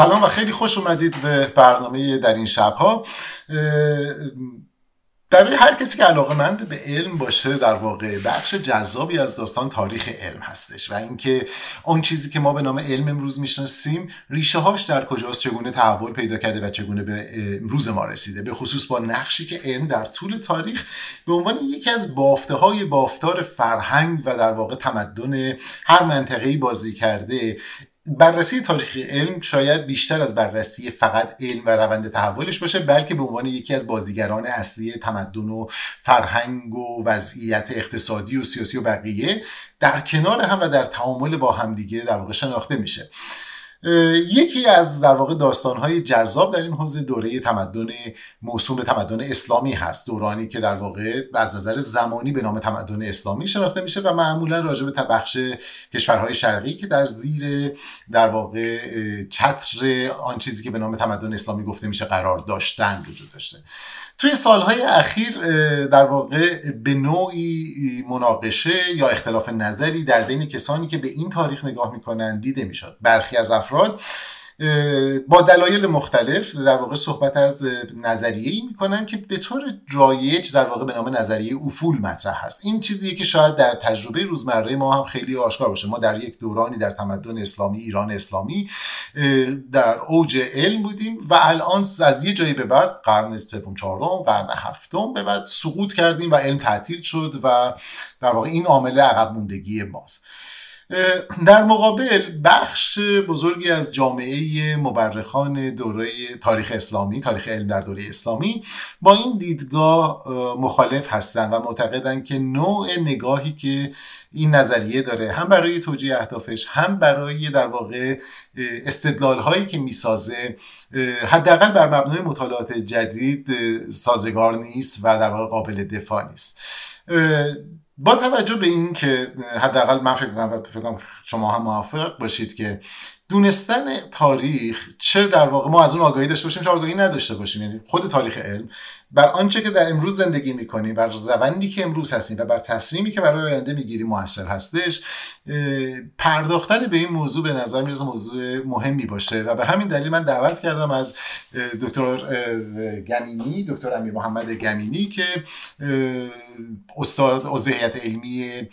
سلام و خیلی خوش اومدید به برنامه در این شبها. برای هر کسی که علاقه مند به علم باشه در واقع بخش جذابی از داستان تاریخ علم هستش و اینکه اون چیزی که ما به نام علم امروز می‌شناسیم ریشه هاش در کجاست چگونه تحول پیدا کرده و چگونه به امروز ما رسیده. به خصوص با نقشی که علم در طول تاریخ به عنوان یکی از بافته های بافتار فرهنگ و در واقع تمدن هر منطقه‌ای بازی کرده بررسی تاریخ علم شاید بیشتر از بررسی فقط علم و روند تحولش باشه بلکه به عنوان یکی از بازیگران اصلی تمدن و فرهنگ و وضعیت اقتصادی و سیاسی و بقیه در کنار هم و در تعامل با همدیگه در واقع شناخته میشه. یکی از در واقع داستانهای جذاب در این حوزه دوره تمدن موسوم به تمدن اسلامی هست. دورانی که در واقع از نظر زمانی به نام تمدن اسلامی شناخته میشه و معمولا راجع به بخش کشورهای شرقی که در زیر در واقع چتر آن چیزی که به نام تمدن اسلامی گفته میشه قرار داشتن وجود داشته. توی سالهای اخیر در واقع به نوعی مناقشه یا اختلاف نظری در بین کسانی که به این تاریخ نگاه می‌کنن دیده می‌شد. برخی از افراد با دلایل مختلف در واقع صحبت از نظریه ای می‌کنن که به طور رایج در واقع به نام نظریه افول مطرح هست. این چیزیه که شاید در تجربه روزمره ما هم خیلی آشکار باشه. ما در یک دورانی در تمدن اسلامی ایران اسلامی در اوج علم بودیم و الان از یه جایی به بعد قرن سوم چهارم قرن هفتم به بعد سقوط کردیم و علم تعطیل شد و در واقع این عامل عقب موندگی ماست. در مقابل بخش بزرگی از جامعه مورخان دوره تاریخ اسلامی تاریخ علم در دوره اسلامی با این دیدگاه مخالف هستند و معتقدند که نوع نگاهی که این نظریه داره هم برای توجیه اهدافش هم برای در واقع استدلال هایی که می‌سازه حداقل بر مبنای مطالعات جدید سازگار نیست و در واقع قابل دفاع نیست. با توجه به این که حداقل من فکر کنم فکر کنم شما هم موافق باشید که دونستن تاریخ چه در واقع ما از اون آگاهی داشته باشیم چه آگاهی نداشته باشیم. یعنی خود تاریخ علم بر آنچه که در امروز زندگی می‌کنیم بر روندی که امروز هستیم و بر تصمیمی که برای آینده می‌گیریم موثر هستش پرداختن به این موضوع به نظر می‌رسه موضوع مهمی باشه و به همین دلیل من دعوت کردم از دکتر گمینی دکتر امیر محمد گمینی که استاد عضو هیئت علمی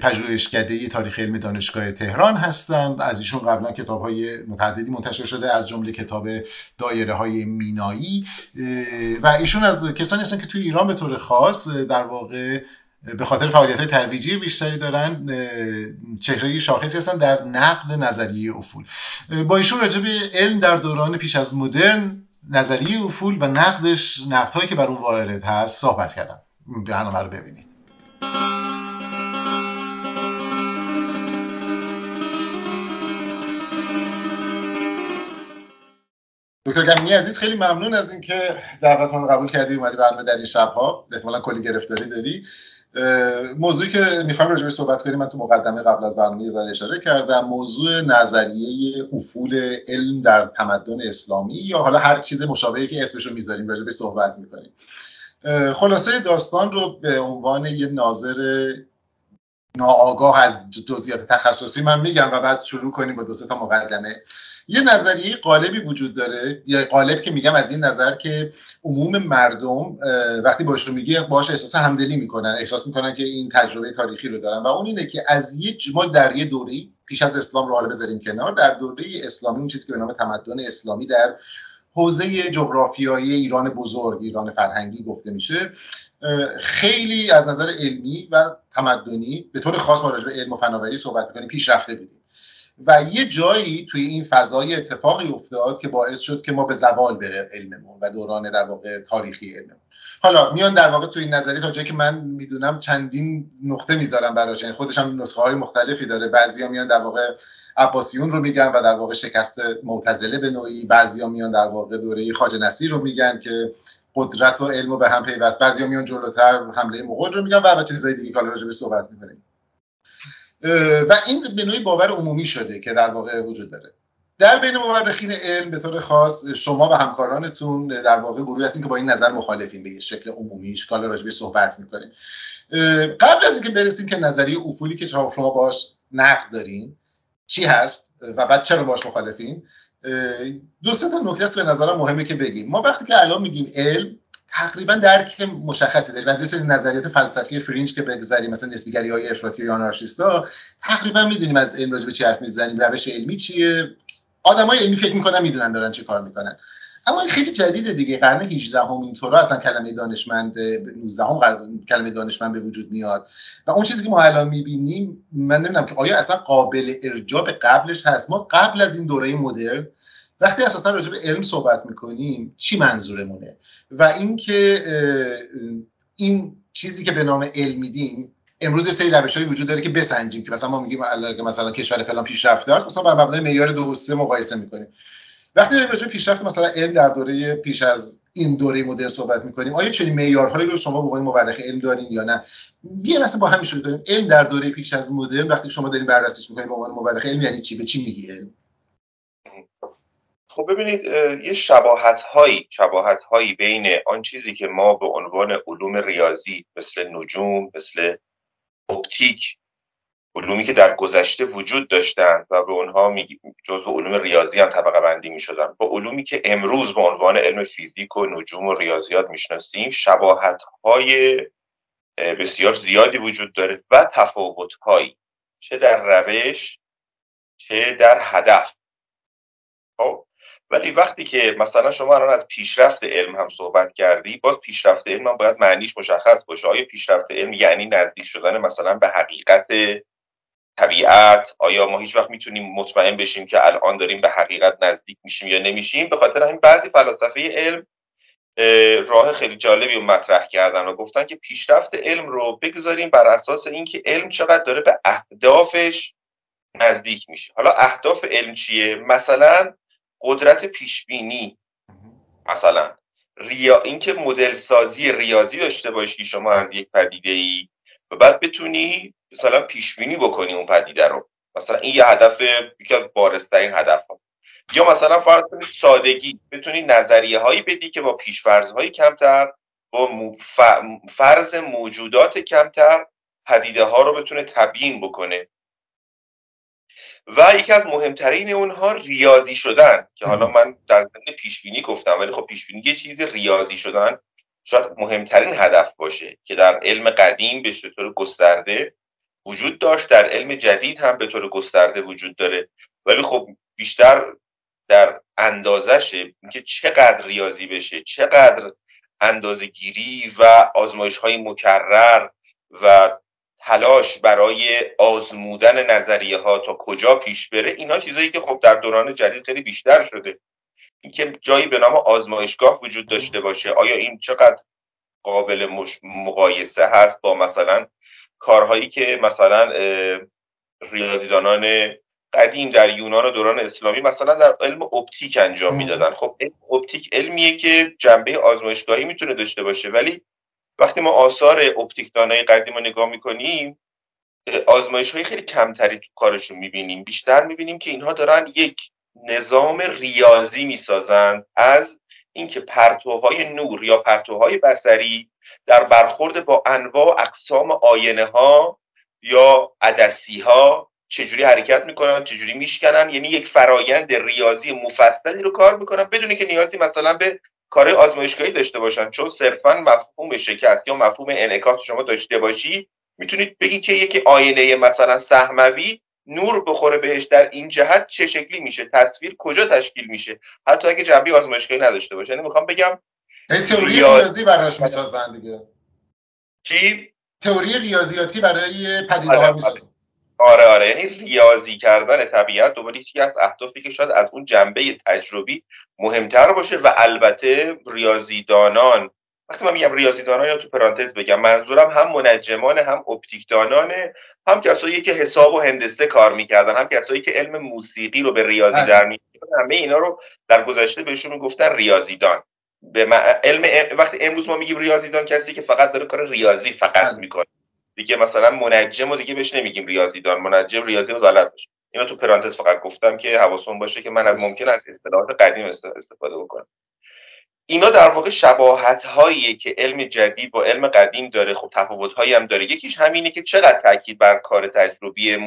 پژوهشکده تاریخ علم دانشگاه تهران هستند. از ایشون قبلا کتاب های متعددی منتشر شده از جمله کتاب دایره های مینایی و ایشون از کسانی هستن که توی ایران به طور خاص در واقع به خاطر فعالیت های ترویجی بیشتری دارن چهره شاخصی هستن در نقد نظریه افول. با ایشون راجع به علم در دوران پیش از مدرن نظریه افول و نقدش نقدهایی که بر اون وارد هست صحبت کردم. برنامه رو ببینید. دکتر گمینی عزیز خیلی ممنون از اینکه دعوتمون قبول کردی اومدی برنامه در این شبها. احتمالا کلی گرفتاری داری. موضوعی که می‌خوایم راجع صحبت کنیم من تو مقدمه قبل از برنامه یه اشاره کردم. موضوع نظریه افول علم در تمدن اسلامی یا حالا هر چیز مشابهی که اسمشو می‌ذاریم راجع به صحبت می‌کنیم. خلاصه داستان رو به عنوان یه ناظر ناآگاه از جزئیات تخصصی من میگم و بعد شروع کنیم با دو تا مقدمه. یه نظریه قالبی وجود داره. یا قالب که میگم از این نظر که عموم مردم وقتی باش رو میگی باش احساس همدلی می‌کنن. احساس می‌کنن که این تجربه تاریخی رو دارن. و اون اینه که از یه ما در یه دوره پیش از اسلام رو حالا بذاریم کنار. در دوره اسلامی اون چیزی که به نام تمدن اسلامی در حوزه جغرافیایی ایران بزرگ ایران فرهنگی گفته میشه. خیلی از نظر علمی و تمدنی به طور خاص ما راجع به علم و فناوری صحبت می‌کنیم پیشرفته بودیم. و یه جایی توی این فضای اتفاقی افتاد که باعث شد که ما به زوال بره علممون و دوران در واقع تاریخی علممون. حالا میان در واقع توی این نظریه تا جایی که من می‌دونم چندین نقطه می‌ذارم براش. یعنی خودش هم نسخه های مختلفی داره. بعضیا میان در واقع عباسیون رو میگن و در واقع شکست معتزله به نوعی. بعضیا میان در واقع دوره خواجه نصیر رو میگن که قدرت و علم رو به هم پیوست. بعضیا میان جلوتر حمله مغول رو میگن و چیزهای دیگه که حالا راجع صحبت می‌کنیم. و این به نوعی باور عمومی شده که در واقع وجود داره. در بین مورخین علم به طور خاص شما و همکارانتون در واقع گروهی هستین که با این نظر مخالفین به شکل عمومیش کالا راجبی صحبت می‌کنیم قبل از اینکه برسیم که نظریه افولی که شما باش نقد دارین چی هست و بعد چرا باش مخالفین؟ دو سه تا نکته به نظرم مهمه که بگیم. ما وقتی که الان میگیم علم تقریبا درک مشخصی داریم. از یه نظریات فلسفی فرینج که بگذاریم مثلا نسبیگری های افراطی یا آنارشیستا تقریبا می‌دونیم از علم راجع به چی حرف می‌زنیم روش علمی چیه. آدمای علمی فکر می‌کنن می‌دونن دارن چه کار می‌کنن. اما این خیلی جدیده دیگه قرن 18 هم اینطور. اصلا کلمه دانشمند 19 هم کلمه دانشمند به وجود میاد. و اون چیزی که ما الان می‌بینیم من نمی‌دونم که آیا اصلا قابل ارجاع به قبلش هست؟ ما قبل از این دوره مدرن وقتی اساسا راجع به علم صحبت می‌کنیم چی منظورمونه؟ و اینکه این چیزی که به نام علم میدیم امروز یه سری روشهایی وجود داره که بسنجیم که مثلا ما میگیم مثلا کشور فلان پیشرفته است مثلا بر مبنای معیار دو و سه مقایسه می‌کنیم. وقتی داریم راجع پیشرفت مثلا علم در دوره پیش از این دوره مدرن صحبت می‌کنیم آیا چنین معیارهایی رو شما به عنوان مورخ علم دارین یا نه؟ بیا مثلا با همین شروع کنیم علم در دوره پیش از مدرن وقتی شما دارین بررسیش می‌کنید به عنوان مورخ علم یعنی چی؟ به چی میگی علم؟ خب ببینید یه شباهت هایی شباهت هایی بین آن چیزی که ما به عنوان علوم ریاضی مثل نجوم مثل اپتیک علومی که در گذشته وجود داشتند و به اونها جزو علوم ریاضی هم طبقه بندی می شدن. با علومی که امروز به عنوان علم فیزیک و نجوم و ریاضیات می‌شناسیم شباهت های بسیار زیادی وجود داره و تفاوت هایی چه در روش چه در هدف. خب ولی وقتی که مثلا شما الان از پیشرفت علم هم صحبت کردی باز پیشرفت علم هم باید معنیش مشخص باشه. آیا پیشرفت علم یعنی نزدیک شدن مثلا به حقیقت طبیعت؟ آیا ما هیچ وقت می‌تونیم مطمئن بشیم که الان داریم به حقیقت نزدیک میشیم یا نمیشیم؟ به خاطر همین بعضی فلاسفه علم راه خیلی جالبی رو مطرح کردن و گفتن که پیشرفت علم رو بگذاریم بر اساس اینکه علم چقدر داره به اهدافش نزدیک میشه. حالا اهداف علم چیه؟ مثلا قدرت پیش بینی مثلا ریا اینکه مدل سازی ریاضی داشته باشی شما از یک پدیده ای و بعد بتونی مثلا پیش بینی بکنی اون پدیده رو. مثلا این یه هدف یکی از بارزترین هدف ها یا مثلا فرض کنید سادگی بتونی نظریه هایی بدی که با پیشفرض های کمتر با فرض موجودات کمتر پدیده ها رو بتونه تبیین بکنه. و یکی از مهمترین اونها ریاضی شدن که حالا من در ضمن پیش بینی گفتم ولی خب پیش بینی یه چیز ریاضی شدن شاید مهمترین هدف باشه که در علم قدیم به طور گسترده وجود داشت در علم جدید هم به طور گسترده وجود داره. ولی خب بیشتر در اندازشه اینکه چقدر ریاضی بشه چقدر اندازه گیری و آزمایش های مکرر و تلاش برای آزمودن نظریه ها تا کجا پیش بره اینا چیزایی که خب در دوران جدید خیلی بیشتر شده. اینکه جایی به نام آزمایشگاه وجود داشته باشه آیا این چقدر قابل مقایسه هست با مثلا کارهایی که مثلا ریاضیدانان قدیم در یونان و دوران اسلامی مثلا در علم اپتیک انجام می‌دادن؟ خب علم اپتیک علمیه که جنبه آزمایشگاهی می‌تونه داشته باشه ولی وقتی ما آثار اپتیکدانای قدیم رو نگاه می‌کنیم آزمایش های خیلی کمتری تو کارشون می‌بینیم. بیشتر می‌بینیم که اینها دارن یک نظام ریاضی می‌سازند از اینکه پرتوهای نور یا پرتوهای بسری در برخورد با انواع اقسام آینه ها یا عدسی ها چجوری حرکت می‌کنن چجوری میشکنن. یعنی یک فرایند ریاضی مفصلی رو کار می‌کنن بدون که نیازی مثلا به کار آزمایشگاهی داشته باشن. چون صرفا مفهوم شکست یا مفهوم انعکاس شما داشته باشی می‌تونید بگید که یک آینه مثلا سهموی نور بخوره بهش در این جهت چه شکلی میشه تصویر کجا تشکیل میشه. حتی اگه جنبه آزمایشگاهی نداشته باشه. یعنی می‌خوام بگم تئوری ریاضی براش می‌سازن دیگه. چی؟ تئوری ریاضیاتی برای پدیده ها آره, آره آره یعنی ریاضی کردن طبیعت دوباره یکی از اهدافی که شاید از اون جنبه تجربی مهمتر باشه و البته ریاضیدانان وقتی من میگم ریاضیدانان یا تو پرانتز بگم منظورم هم منجمان هم اپتیکدانانه هم کسایی که حساب و هندسه کار می‌کردن هم کسایی که علم موسیقی رو به ریاضی بله. در می‌کردن همه اینا رو در گذشته بهشون می‌گفتن ریاضیدان به علم وقتی امروز ما میگیم ریاضیدان کسی که فقط داره کار ریاضی فقط بله. می‌کنه دیگه مثلا منجم و دیگه بهش نمیگیم ریاضیدان منجم ریاضی رو بلد باشه اینا تو پرانتز فقط گفتم که حواستون باشه که من از ممکن از اصطلاحات قدیم استفاده بکنم. اینا در واقع شباهت هاییه که علم جدید با علم قدیم داره خب تفاوت هایی هم داره. یکیش همینه که چقدر تاکید بر کار تجربی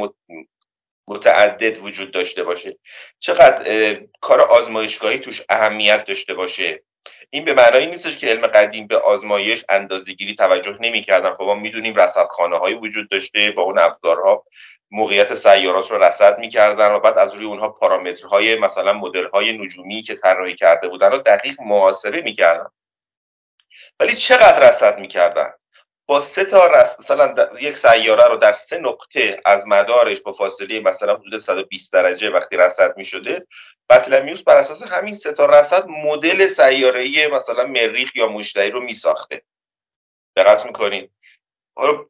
متعدد وجود داشته باشه. چقدر کار آزمایشگاهی توش اهمیت داشته باشه. این به معنای نیست که علم قدیم به آزمایش اندازهگیری توجه نمی‌کردن. خب ما می‌دونیم رصدخانه هایی وجود داشته با اون ابزارها موقعیت سیارات رو رصد می‌کردن و بعد از روی اونها پارامترهای مثلا مدل های نجومی که طراحی کرده بودن رو دقیق محاسبه می‌کردن. ولی چقدر رصد می‌کردن؟ با سه تا رس... مثلا یک سیاره رو در سه نقطه از مدارش با فاصله مثلا حدود 120 درجه وقتی رصد می شده بطلمیوس بر اساس همین سه تا رصد مدل سیاره مثلا مریخ یا مشتری رو می ساخته دقت می‌کنین؟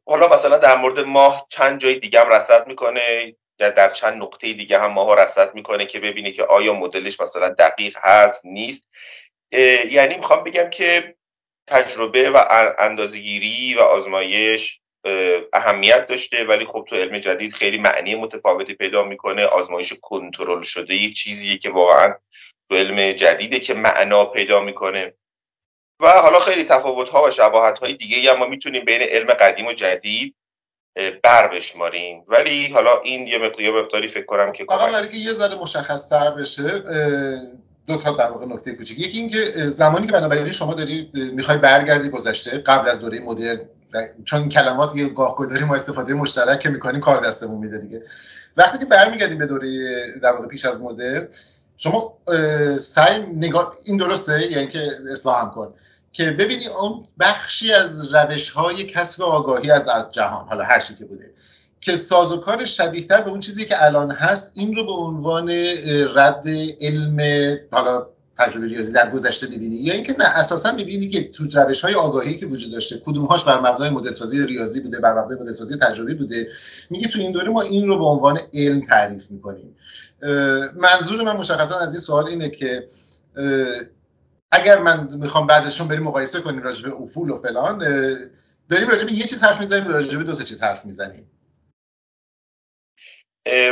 حالا مثلا در مورد ماه چند جای دیگه هم رصد می‌کنه یا در چند نقطه دیگه هم ماه رصد می‌کنه که ببینه که آیا مدلش مثلا دقیق هست نیست. یعنی می‌خوام بگم که تجربه و اندازگیری و آزمایش اهمیت داشته. ولی خب تو علم جدید خیلی معنی متفاوتی پیدا می‌کنه. آزمایش کنترل شده یه چیزیه که واقعا تو علم جدیده که معنا پیدا می‌کنه. و حالا خیلی تفاوت ها و شباهت های دیگه هم ما می‌تونیم بین علم قدیم و جدید بر بشماریم. ولی حالا این یه مقداری فکر کنم که فقط که یه ذره مشخص تر بشه دو تا در واقع نکته کوچیک. یکی اینکه زمانی که بنابراین شما داری می‌خوای برگردی گذشته قبل از دوره مدرن چون کلمات یه گاهگداری ما استفاده مشترک که می‌کنیم کار دستمون میده دیگه. وقتی که برمیگردیم به دوره در واقع پیش از مدرن شما سعی نگاه این درسته؟ یعنی که اصلاح هم کن. که ببینی اون بخشی از روش های کسب آگاهی از جهان حالا هر چی که بوده. که سازوکار شبیه تر به اون چیزی که الان هست این رو به عنوان رد علم حالا تجربه ریاضی در گذشته می‌بینی؟ یا اینکه نه اساسا می‌بینی که تو روش های آگاهی که وجود داشته کدومهاش بر مبنای مدل سازی ریاضی بوده بر مبنای مدل سازی تجربی بوده میگه تو این دوره ما این رو به عنوان علم تعریف می‌کنیم. منظور من مشخصا از این سوال اینه که اگر من می‌خوام بعدشون بریم مقایسه کنیم راجع به افول و فلان داریم راجع به یه چیز حرف می‌زنیم راجع به دو تا چیز حرف می‌زنیم.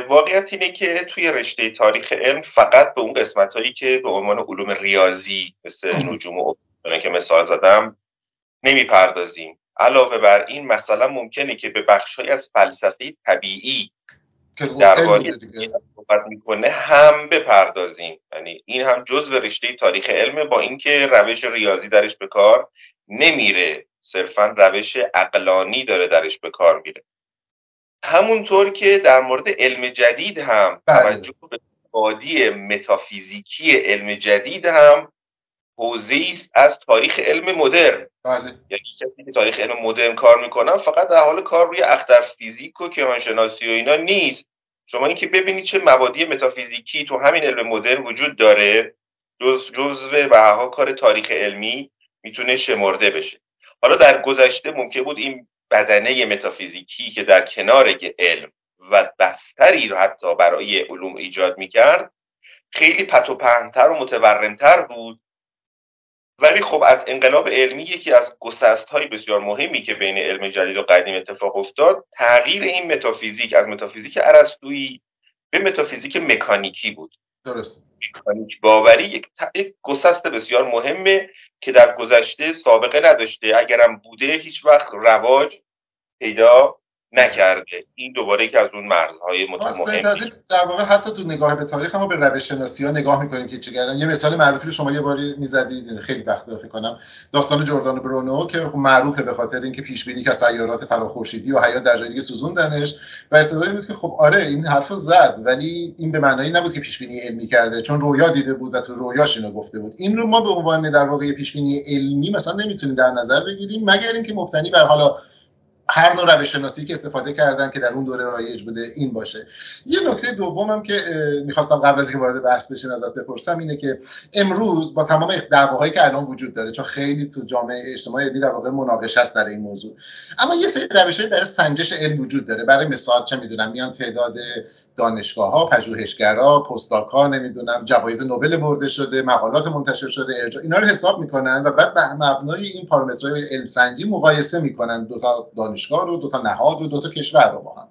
واقعیت اینه که توی رشته تاریخ علم فقط به اون قسمت هایی که به عنوان علوم ریاضی مثل نجوم و که مثال زدم نمی‌پردازیم. علاوه بر این مثلا ممکنه که به بخش از فلسفه طبیعی در صحبت می‌کنه هم بپردازیم. یعنی این هم جزء رشته تاریخ علمه با اینکه روش ریاضی درش به کار نمیره. صرفا روش اقلانی داره درش به کار میره. همونطور که در مورد علم جدید هم بله. توجه به بادی متافیزیکی علم جدید هم حوزه است از تاریخ علم مدرن بله. یعنی کسی که تاریخ علم مدرن کار می‌کنن فقط در حال کار روی اختر فیزیک و کیهانشناسی و اینا نیست شما اینکه ببینید چه مبادی متافیزیکی تو همین علم مدرن وجود داره جز جزء بهها کار تاریخ علمی می‌تونه شمرده بشه حالا در گذشته ممکن بود این بدنه متافیزیکی که در کنار علم و بستری رو حتی برای علوم ایجاد می‌کرد خیلی پت و و متورمتر بود. ولی خب از انقلاب علمی یکی از گسست های بسیار مهمی که بین علم جدید و قدیم اتفاق افتاد تغییر این متافیزیک از متافیزیک ارسطویی به متافیزیک مکانیکی بود. درست. مکانیک باوری یک, یک گسست بسیار مهمه که در گذشته سابقه نداشته. اگرم بوده هیچ وقت رواج پیدا نکرده. این دوباره که از اون مرزهای مهم در واقع حتی تو نگاه به تاریخ ما به روش شناسی ها نگاه می‌کنیم که چه یه مثال معروفی رو شما یه باری می‌زدید خیلی وقت فکر کنم. داستان جردان برونو که خب معروفه به خاطر اینکه پیش بینی که سیارات فراخورشیدی و حیات در جای دیگه سوزوندنش. و استدلالی بود که خب آره این حرفو زد ولی این به معنایی نبود که پیش بینی علمی کرده چون رویا دیده بود و تو رویاش اینو گفته بود. این رو ما به عنوان در واقع پیش بینی علمی مثلا نمی‌تونیم در نظر بگیریم مگر اینکه مبتنی بر حالا هر نوع روش شناسی که استفاده کردن که در اون دوره رایج بوده این باشه. یه نکته دومم که می‌خواستم قبل از اینکه وارد بحث بشین ازت بپرسم اینه که امروز با تمام دعواهایی که الان وجود داره چون خیلی تو جامعه اجتماعی در واقع مناقشه است در این موضوع اما یه سری روشهایی برای سنجش علم وجود داره. برای مثال چه می‌دونم میان تعداد دانشگاه ها پژوهشگرا پستاک ها نمی‌دونم جوایز نوبل برده شده مقالات منتشر شده ارجاع اینا رو حساب می‌کنن و بعد بر مبنای این پارامترهای علم سنجی مقایسه می‌کنن. دو تا دانشگاه رو دو تا نهاد رو دو تا کشور رو با هم.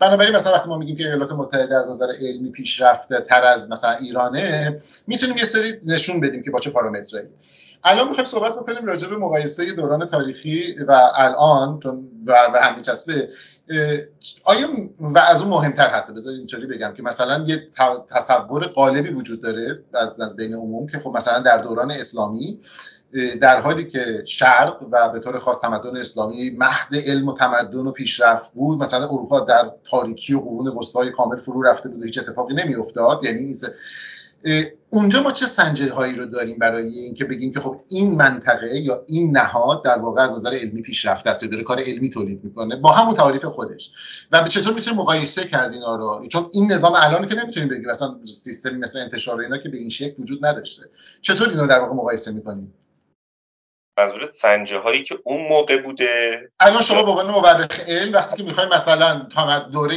بنابراین مثلا وقتی ما میگیم که ایالات متحده از نظر علمی پیشرفته تر از مثلا ایرانه می‌تونیم یه سری نشون بدیم که با چه پارامترایی الان می‌خوایم صحبت بکنیم راجع به مقایسه دوران تاریخی و الان چون به همین چسبه آیا و از اون مهمتر حتی بذار اینطوری بگم که مثلا یه تصور قالبی وجود داره از, از بین عموم که خب مثلا در دوران اسلامی در حالی که شرق و به طور خاص تمدن اسلامی مهد علم و تمدن و پیشرفت بود مثلا اروپا در تاریکی و قرون وسطای کامل فرو رفته بود و هیچ اتفاقی نمیافتاد. یعنی اونجا ما چه سنجه هایی رو داریم برای اینکه بگیم که خب این منطقه یا این نهاد در واقع از نظر علمی پیشرفته است یا داره کار علمی تولید می‌کنه؟ با همون تعریف خودش. و به چطور می‌تونیم مقایسه کرد اینا رو چون این نظام الان که نمی‌تونیم بگیم مثلا سیستمی مثل انتشار اینا که به این شکل وجود نداشته. چطور اینا در واقع مقایسه می‌کنیم منظورت سنجه هایی که اون موقع بوده. الان شما به عنوان مورخ علم وقتی که می‌خوای مثلا دوره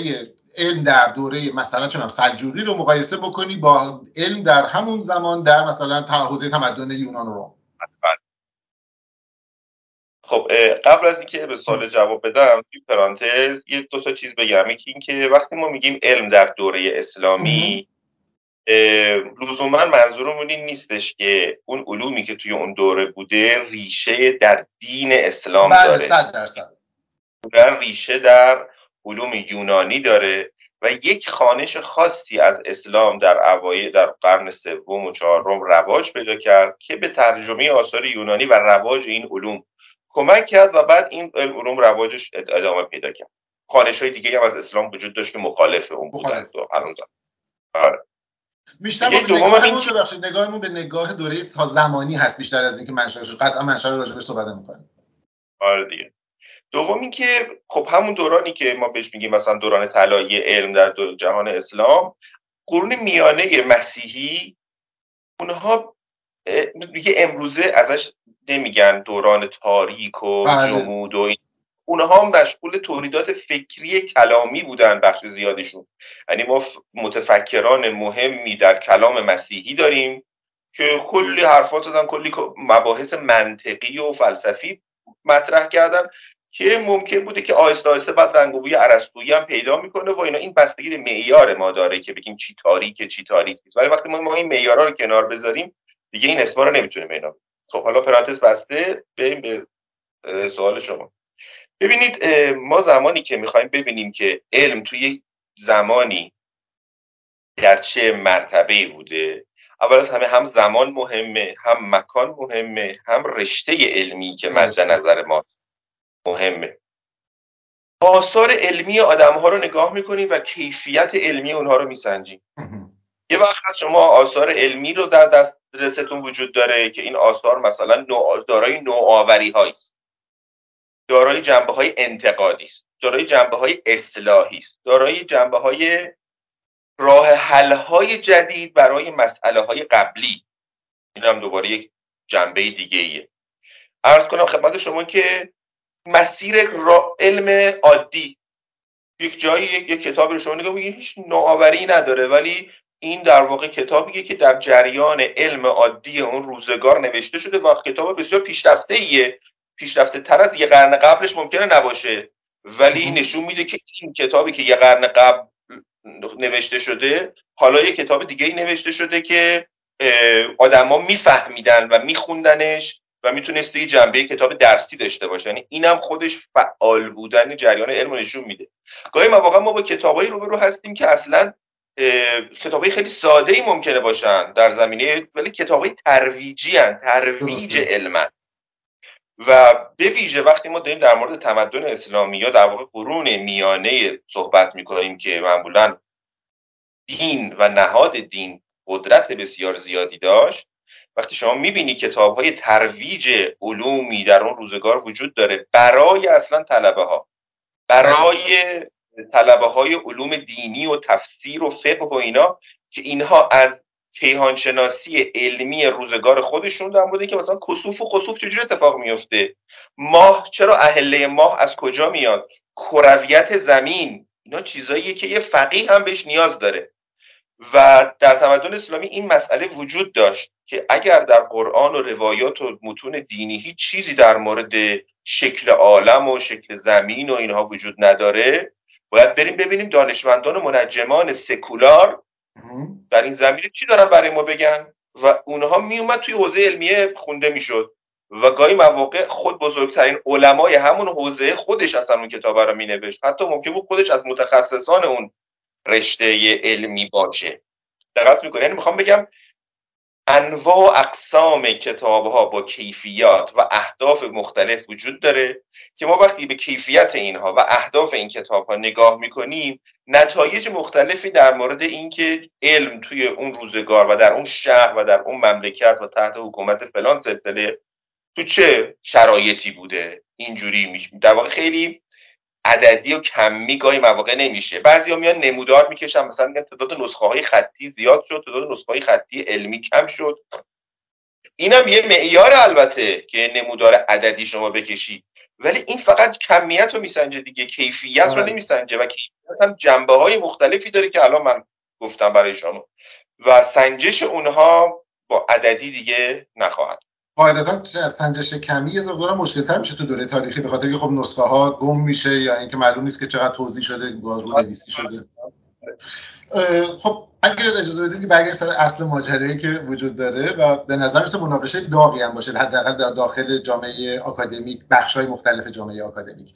علم در دوره مثلا چون سلجوقی رو مقایسه بکنی با علم در همون زمان در مثلا حوزه تمدن یونان رو خب قبل از اینکه به سوال جواب بدم توی پرانتز یه دو تا چیز بگم. یکی اینکه وقتی ما میگیم علم در دوره اسلامی لزوما منظورمون این نیستش که اون علومی که توی اون دوره بوده ریشه در دین اسلام بله، داره. صد درصد. در ریشه در علوم یونانی داره و یک خانش خاصی از اسلام در اوایل در قرن سوم و چهارم رواج پیدا کرد که به ترجمه آثار یونانی و رواج این علوم کمک کرد و بعد این علوم رواجش ادامه پیدا کرد. خانش های دیگه هم از اسلام وجود داشت که مخالف اون بودن آره. بیشتر نگاه نگاهمون به نگاه دوره تا زمانی هست بیشتر از اینکه منشأش قطعا منشأ رو راجعش صحبت می‌کنیم آره دیگه. دوم اینکه خب همون دورانی که ما بهش میگیم مثلا دوران طلایی علم در جهان اسلام قرون میانه مسیحی اونها میگه امروزه ازش نمیگن دوران تاریک و بله. جمود و این. اونها مشغول تولیدات فکری کلامی بودن بخش زیادشون یعنی ما متفکران مهمی در کلام مسیحی داریم که کلی حرفات زدن کلی مباحث منطقی و فلسفی مطرح کردن. که ممکن بوده که آهسته آهسته بعد رنگ و بوی ارسطویی هم پیدا می‌کنه و اینا این بستگی به معیار ما داره که بگیم چی تاریکه چی تاریک نیست. ولی وقتی ما, این معیارها رو کنار بذاریم دیگه این اسما رو نمی‌تونیم اینا. خب حالا پرانتز بسته بریم به سوال شما. ببینید ما زمانی که می‌خوایم ببینیم که علم توی زمانی در چه مرتبه بوده اول از همه هم زمان مهمه هم مکان مهمه هم رشته علمی که مد نظر ماست. مهمه. آثار علمی آدم ها رو نگاه می‌کنیم و کیفیت علمی اونها رو میسنجیم یه وقت شما آثار علمی رو در دست رستون وجود داره که این آثار مثلا دارای نوآوری است. دارای جنبه های انتقادی است. دارای جنبه های اصلاحی است. دارای جنبه های راه حل های جدید برای مسئله های قبلی. این هم دوباره یک جنبه دیگه ایه ارز کنم خدمت شما که مسیر را علم عادی. یک جایی یک, یک کتاب رو شما نگاه هیچ نوآوری نداره ولی این در واقع کتابیه که در جریان علم عادی اون روزگار نوشته شده و کتاب بسیار پیشرفته ایه پیشرفته تر از یه قرن قبلش ممکنه نباشه. ولی نشون میده که این کتابی که یه قرن قبل نوشته شده حالا یه کتاب دیگه ای نوشته شده که آدما میفهمیدن و میخوندنش و می‌تونست یه جنبه کتاب درسی داشته باشه. یعنی اینم خودش فعال بودن جریان علم نشون میده. گاهی مواقع ما با کتابایی روبرو هستیم که اصلا کتابای خیلی ساده ای ممکنه باشن در زمینه ولی کتابای ترویجی هن. ترویج علم و به ویژه وقتی ما داریم در مورد تمدن اسلامی یا در واقع قرون میانه صحبت می‌کنیم که معمولا دین و نهاد دین قدرت بسیار زیادی داشت وقتی شما می‌بینی کتاب های ترویج علومی در اون روزگار وجود داره برای اصلا طلبه ها برای طلبه های علوم دینی و تفسیر و فقه و اینا که اینها از کیهانشناسی علمی روزگار خودشون در بوده که مثلا کسوف و خسوف چجوری اتفاق میفته ماه چرا اهله ماه از کجا میاد کرویت زمین اینا چیزاییه که یه فقیه هم بهش نیاز داره. و در تمدن اسلامی این مسئله وجود داشت که اگر در قرآن و روایات و متون دینی هیچ چیزی در مورد شکل عالم و شکل زمین و اینها وجود نداره باید بریم ببینیم دانشمندان و منجمان سکولار در این زمینه چی دارن برای ما بگن؟ و اونها میومد توی حوزه علمیه خونده می‌شد. و گاهی مواقع خود بزرگترین علمای همون حوزه خودش اصلا اون کتاب رو مینوشت. حتی ممکن بود خودش از متخصصان اون رشته علمی باشه. دقت می‌کنه یعنی می‌خوام بگم انواع اقسام کتاب ها با کیفیات و اهداف مختلف وجود داره که ما وقتی به کیفیت اینها و اهداف این کتاب ها نگاه می‌کنیم نتایج مختلفی در مورد اینکه علم توی اون روزگار و در اون شهر و در اون مملکت و تحت حکومت فلان سلسله تو چه شرایطی بوده؟ اینجوری میشه در واقع خیلی عددی و کمی گاهی مواقع نمیشه. بعضی میان نمودار می‌کشن مثلا میگن تعداد نسخه های خطی زیاد شد تعداد نسخه های خطی علمی کم شد. اینم یه معیار البته که نمودار عددی شما بکشی. ولی این فقط کمیت رو میسنجه دیگه کیفیت رو آره. نمیسنجه و کیفیت هم جنبه های مختلفی داره که الان من گفتم برای شما. و سنجش اونها با عددی دیگه نخواهد. قاعدتا سنجش کمی یه مشکل تر میشه تو دوره تاریخی به خاطر خب نسخه ها گم میشه یا اینکه معلوم نیست که چقدر توضیح شده رو نویسی شده. خب اگر اجازه بدید که برگردیم سر اصل ماجرایی که وجود داره و به نظر میسه مناقشه داغی هم باشه حداقل در داخل جامعه آکادمیک بخش های مختلف جامعه آکادمیک.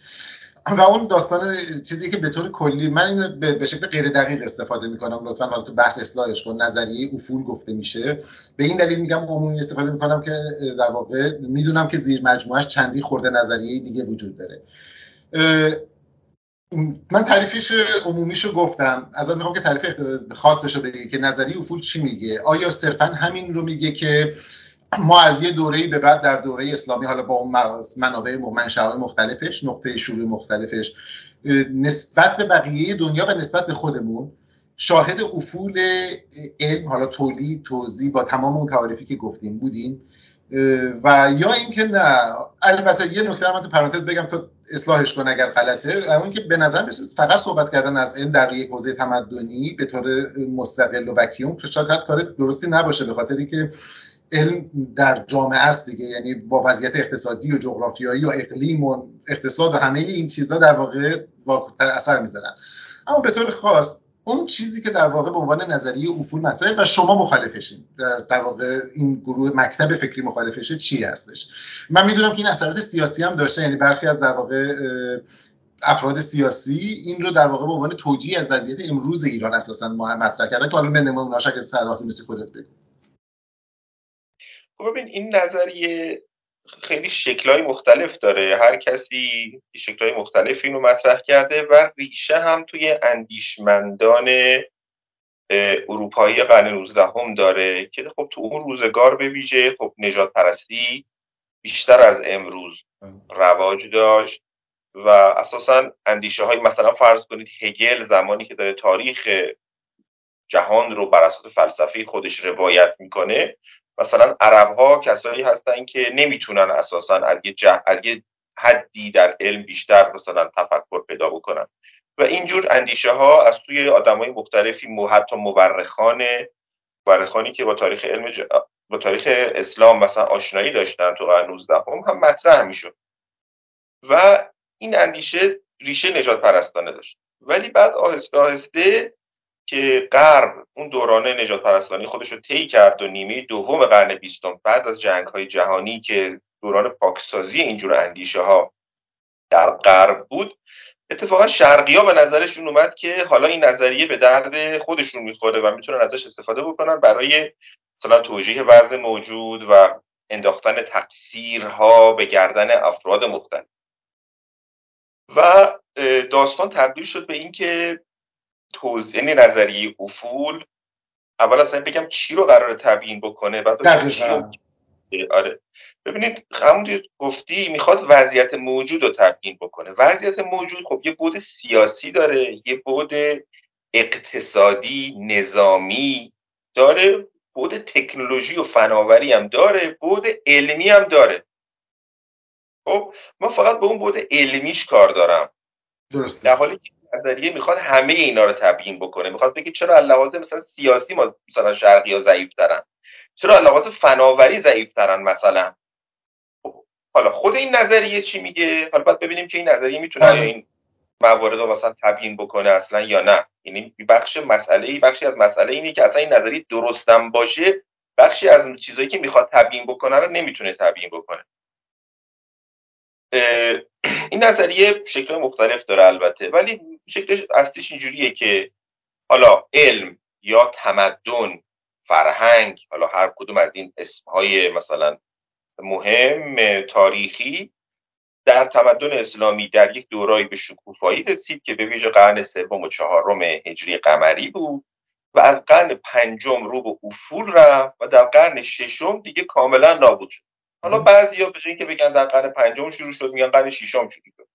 و اون داستان چیزی که به طور کلی من اینو به شکل غیر دقیق استفاده می‌کنم. لطفا حالا تو بحث اصلاحش کن. نظریه افول گفته میشه. به این دلیل میگم عمومی استفاده می‌کنم که در واقع می‌دونم که زیر مجموعش چندی خورده نظریه دیگه وجود داره. من تعریفش عمومیشو گفتم. از می‌خوام که تعریف خاصش رو بگی که نظریه افول چی میگه؟ آیا صرفا همین رو میگه که ما از یه دوره‌ای به بعد در دوره اسلامی حالا با اون منابع منشأهای مختلفش نقطه شروع مختلفش نسبت به بقیه دنیا و نسبت به خودمون شاهد افول علم حالا تولید توضیح با تمام اون تعاریفی که گفتیم بودیم. و یا اینکه نه البته یه نکته من تو پرانتز بگم تو اصلاحش کن اگر غلطه. اون که به نظر میسه فقط صحبت کردن از علم در یک حوزه تمدنی به طور مستقل و وکیوم شاید کار درستی نباشه به خاطری که علم در جامعه است دیگه. یعنی با وضعیت اقتصادی و جغرافیایی و اقلیم و اقتصاد و همه این چیزها در واقع اثر می‌ذارن. اما به طور خاص اون چیزی که در واقع به عنوان نظریه افول مطرحه و شما مخالفشین در واقع این گروه مکتب فکری مخالفشه چی هستش؟ من می‌دونم که این اثرات سیاسی هم داشته یعنی برخی از در واقع افراد سیاسی این رو در واقع به عنوان توجیه از وضعیت امروز ایران اساسا مطرح کردن که حالا من نمونه‌اش اگه صلاحی مثل خودت بگو. خب ببین این نظریه خیلی شکلهای مختلف داره. هر کسی شکلهای مختلف اینو مطرح کرده و ریشه هم توی اندیشمندان اروپایی قرن 19 هم داره که خب تو اون روزگار به ویژه خب نجات پرستی بیشتر از امروز رواج داشت و اساسا اندیشه های مثلا فرض کنید هگل زمانی که داره تاریخ جهان رو بر اساس فلسفی خودش روایت می‌کنه مثلا عرب ها کسایی هستن که نمی‌تونن اساسا از یه, از یه حدی در علم بیشتر مثلا تفکر پیدا بکنن. و اینجور اندیشه ها از سوی آدم های مختلفی حتی مورخان مورخانی که با تاریخ علم با تاریخ اسلام مثلا آشنایی داشتن تو قرن 19 هم, هم مطرح می‌شد. و این اندیشه ریشه نجات پرستانه داشت. ولی بعد آهسته آهسته که غرب اون دوران نجات پرستانی خودش رو طی کرد و نیمه دوم قرن بیستم بعد از جنگ های جهانی که دوران پاکسازی اینجور اندیشه ها در غرب بود اتفاقا شرقی ها به نظرشون اومد که حالا این نظریه به درد خودشون می‌خوره و می‌تونن ازش استفاده بکنن برای مثلا توجیه وضع موجود و انداختن تقصیرها به گردن افراد مختلف. و داستان تبدیل شد به اینکه توضیح یعنی نظریه افول. اول اصلا بگم چی رو قرار تبیین بکنه بعد آره. ببینید همون گفتی می‌خواد وضعیت موجود رو تبیین بکنه. وضعیت موجود خب یه بود سیاسی داره یه بود اقتصادی نظامی داره بود تکنولوژی و فناوری هم داره بود علمی هم داره. خب ما فقط به اون بود علمیش کار دارم. درسته. در حالی که نظریه می‌خواد همه اینا رو تبیین بکنه. می‌خواد بگه چرا لحاظ مثلا سیاسی ما مثلا شرقی ها ضعیف ترن چرا لحاظ فناوری ضعیف ترن مثلا؟ حالا خود این نظریه چی میگه؟ حالا باید ببینیم که این نظریه می‌تونه بله. این موارد رو مثلا تبیین بکنه اصلا یا نه. یعنی بخش مسئله بخشی از مسئله اینه که اصلا این نظریه درستم باشه بخشی از چیزایی که می‌خواد تبیین بکنه رو نمی‌تونه تبیین بکنه. این نظریه شکل مختلف داره البته. ولی شکلش اصلیش اینجوریه که حالا علم یا تمدن فرهنگ حالا هر کدوم از این اسمهای مثلا مهم تاریخی در تمدن اسلامی در یک دورایی به شکوفایی رسید که به ویژه قرن سوم و چهارم هجری قمری بود و از قرن پنجم رو به افول رفت و در قرن ششم دیگه کاملا نابود شد. حالا بعضی ها به که بگن در قرن پنجم شروع شد میگن قرن ششم شروع شد.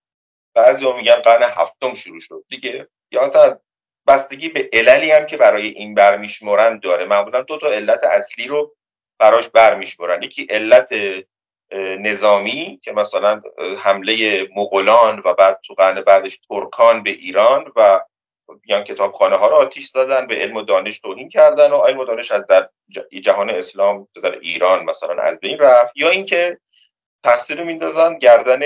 بعضی میگن قرن هفتم شروع شد. دیگه یا مثلا بستگی به عللی هم که برای این برمیشمرن داره. معمولا دو تا علت اصلی رو براش برمیشمرن یکی علت نظامی که مثلا حمله مغولان و بعد تو قرن بعدش ترکان به ایران و میان کتابخانه ها رو آتیش دادن به علم و دانش توهین کردن و علم و دانش از در جهان اسلام در ایران مثلا از بین رفت. یا اینکه تقصیر رو میندازن گردن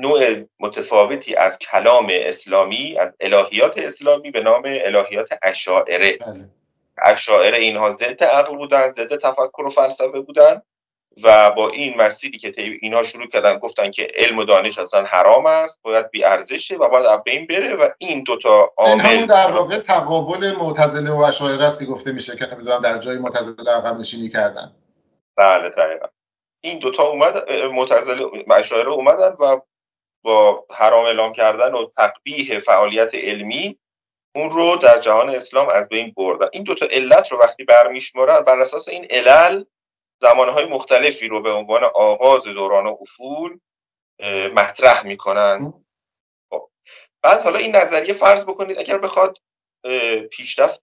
نوع متفاوتی از کلام اسلامی از الهیات اسلامی به نام الهیات اشاعره. بله. اشاعره اینها ضد عقل بودن ضد تفکر و فلسفه بودن و با این مسیری که اینها شروع کردن گفتن که علم و دانش اصلا حرام است باید بی ارزشه و باید بین بره و این دوتا عامل این در واقع تقابل معتزله و اشاعره است که گفته میشه که نمی‌دونم در جای معتزله عقب نشینی کردن. بله دقیقا. این دوتا اومد معتزله اشاعره اومدن و با حرام اعلام کردن و تقبیح فعالیت علمی اون رو در جهان اسلام از بین بردن این دوتا علت رو وقتی برمیشمارن بر اساس این علل زمانهای مختلفی رو به عنوان آغاز دوران افول مطرح می‌کنن خب. بعد حالا این نظریه فرض بکنید اگر بخواد پیشرفت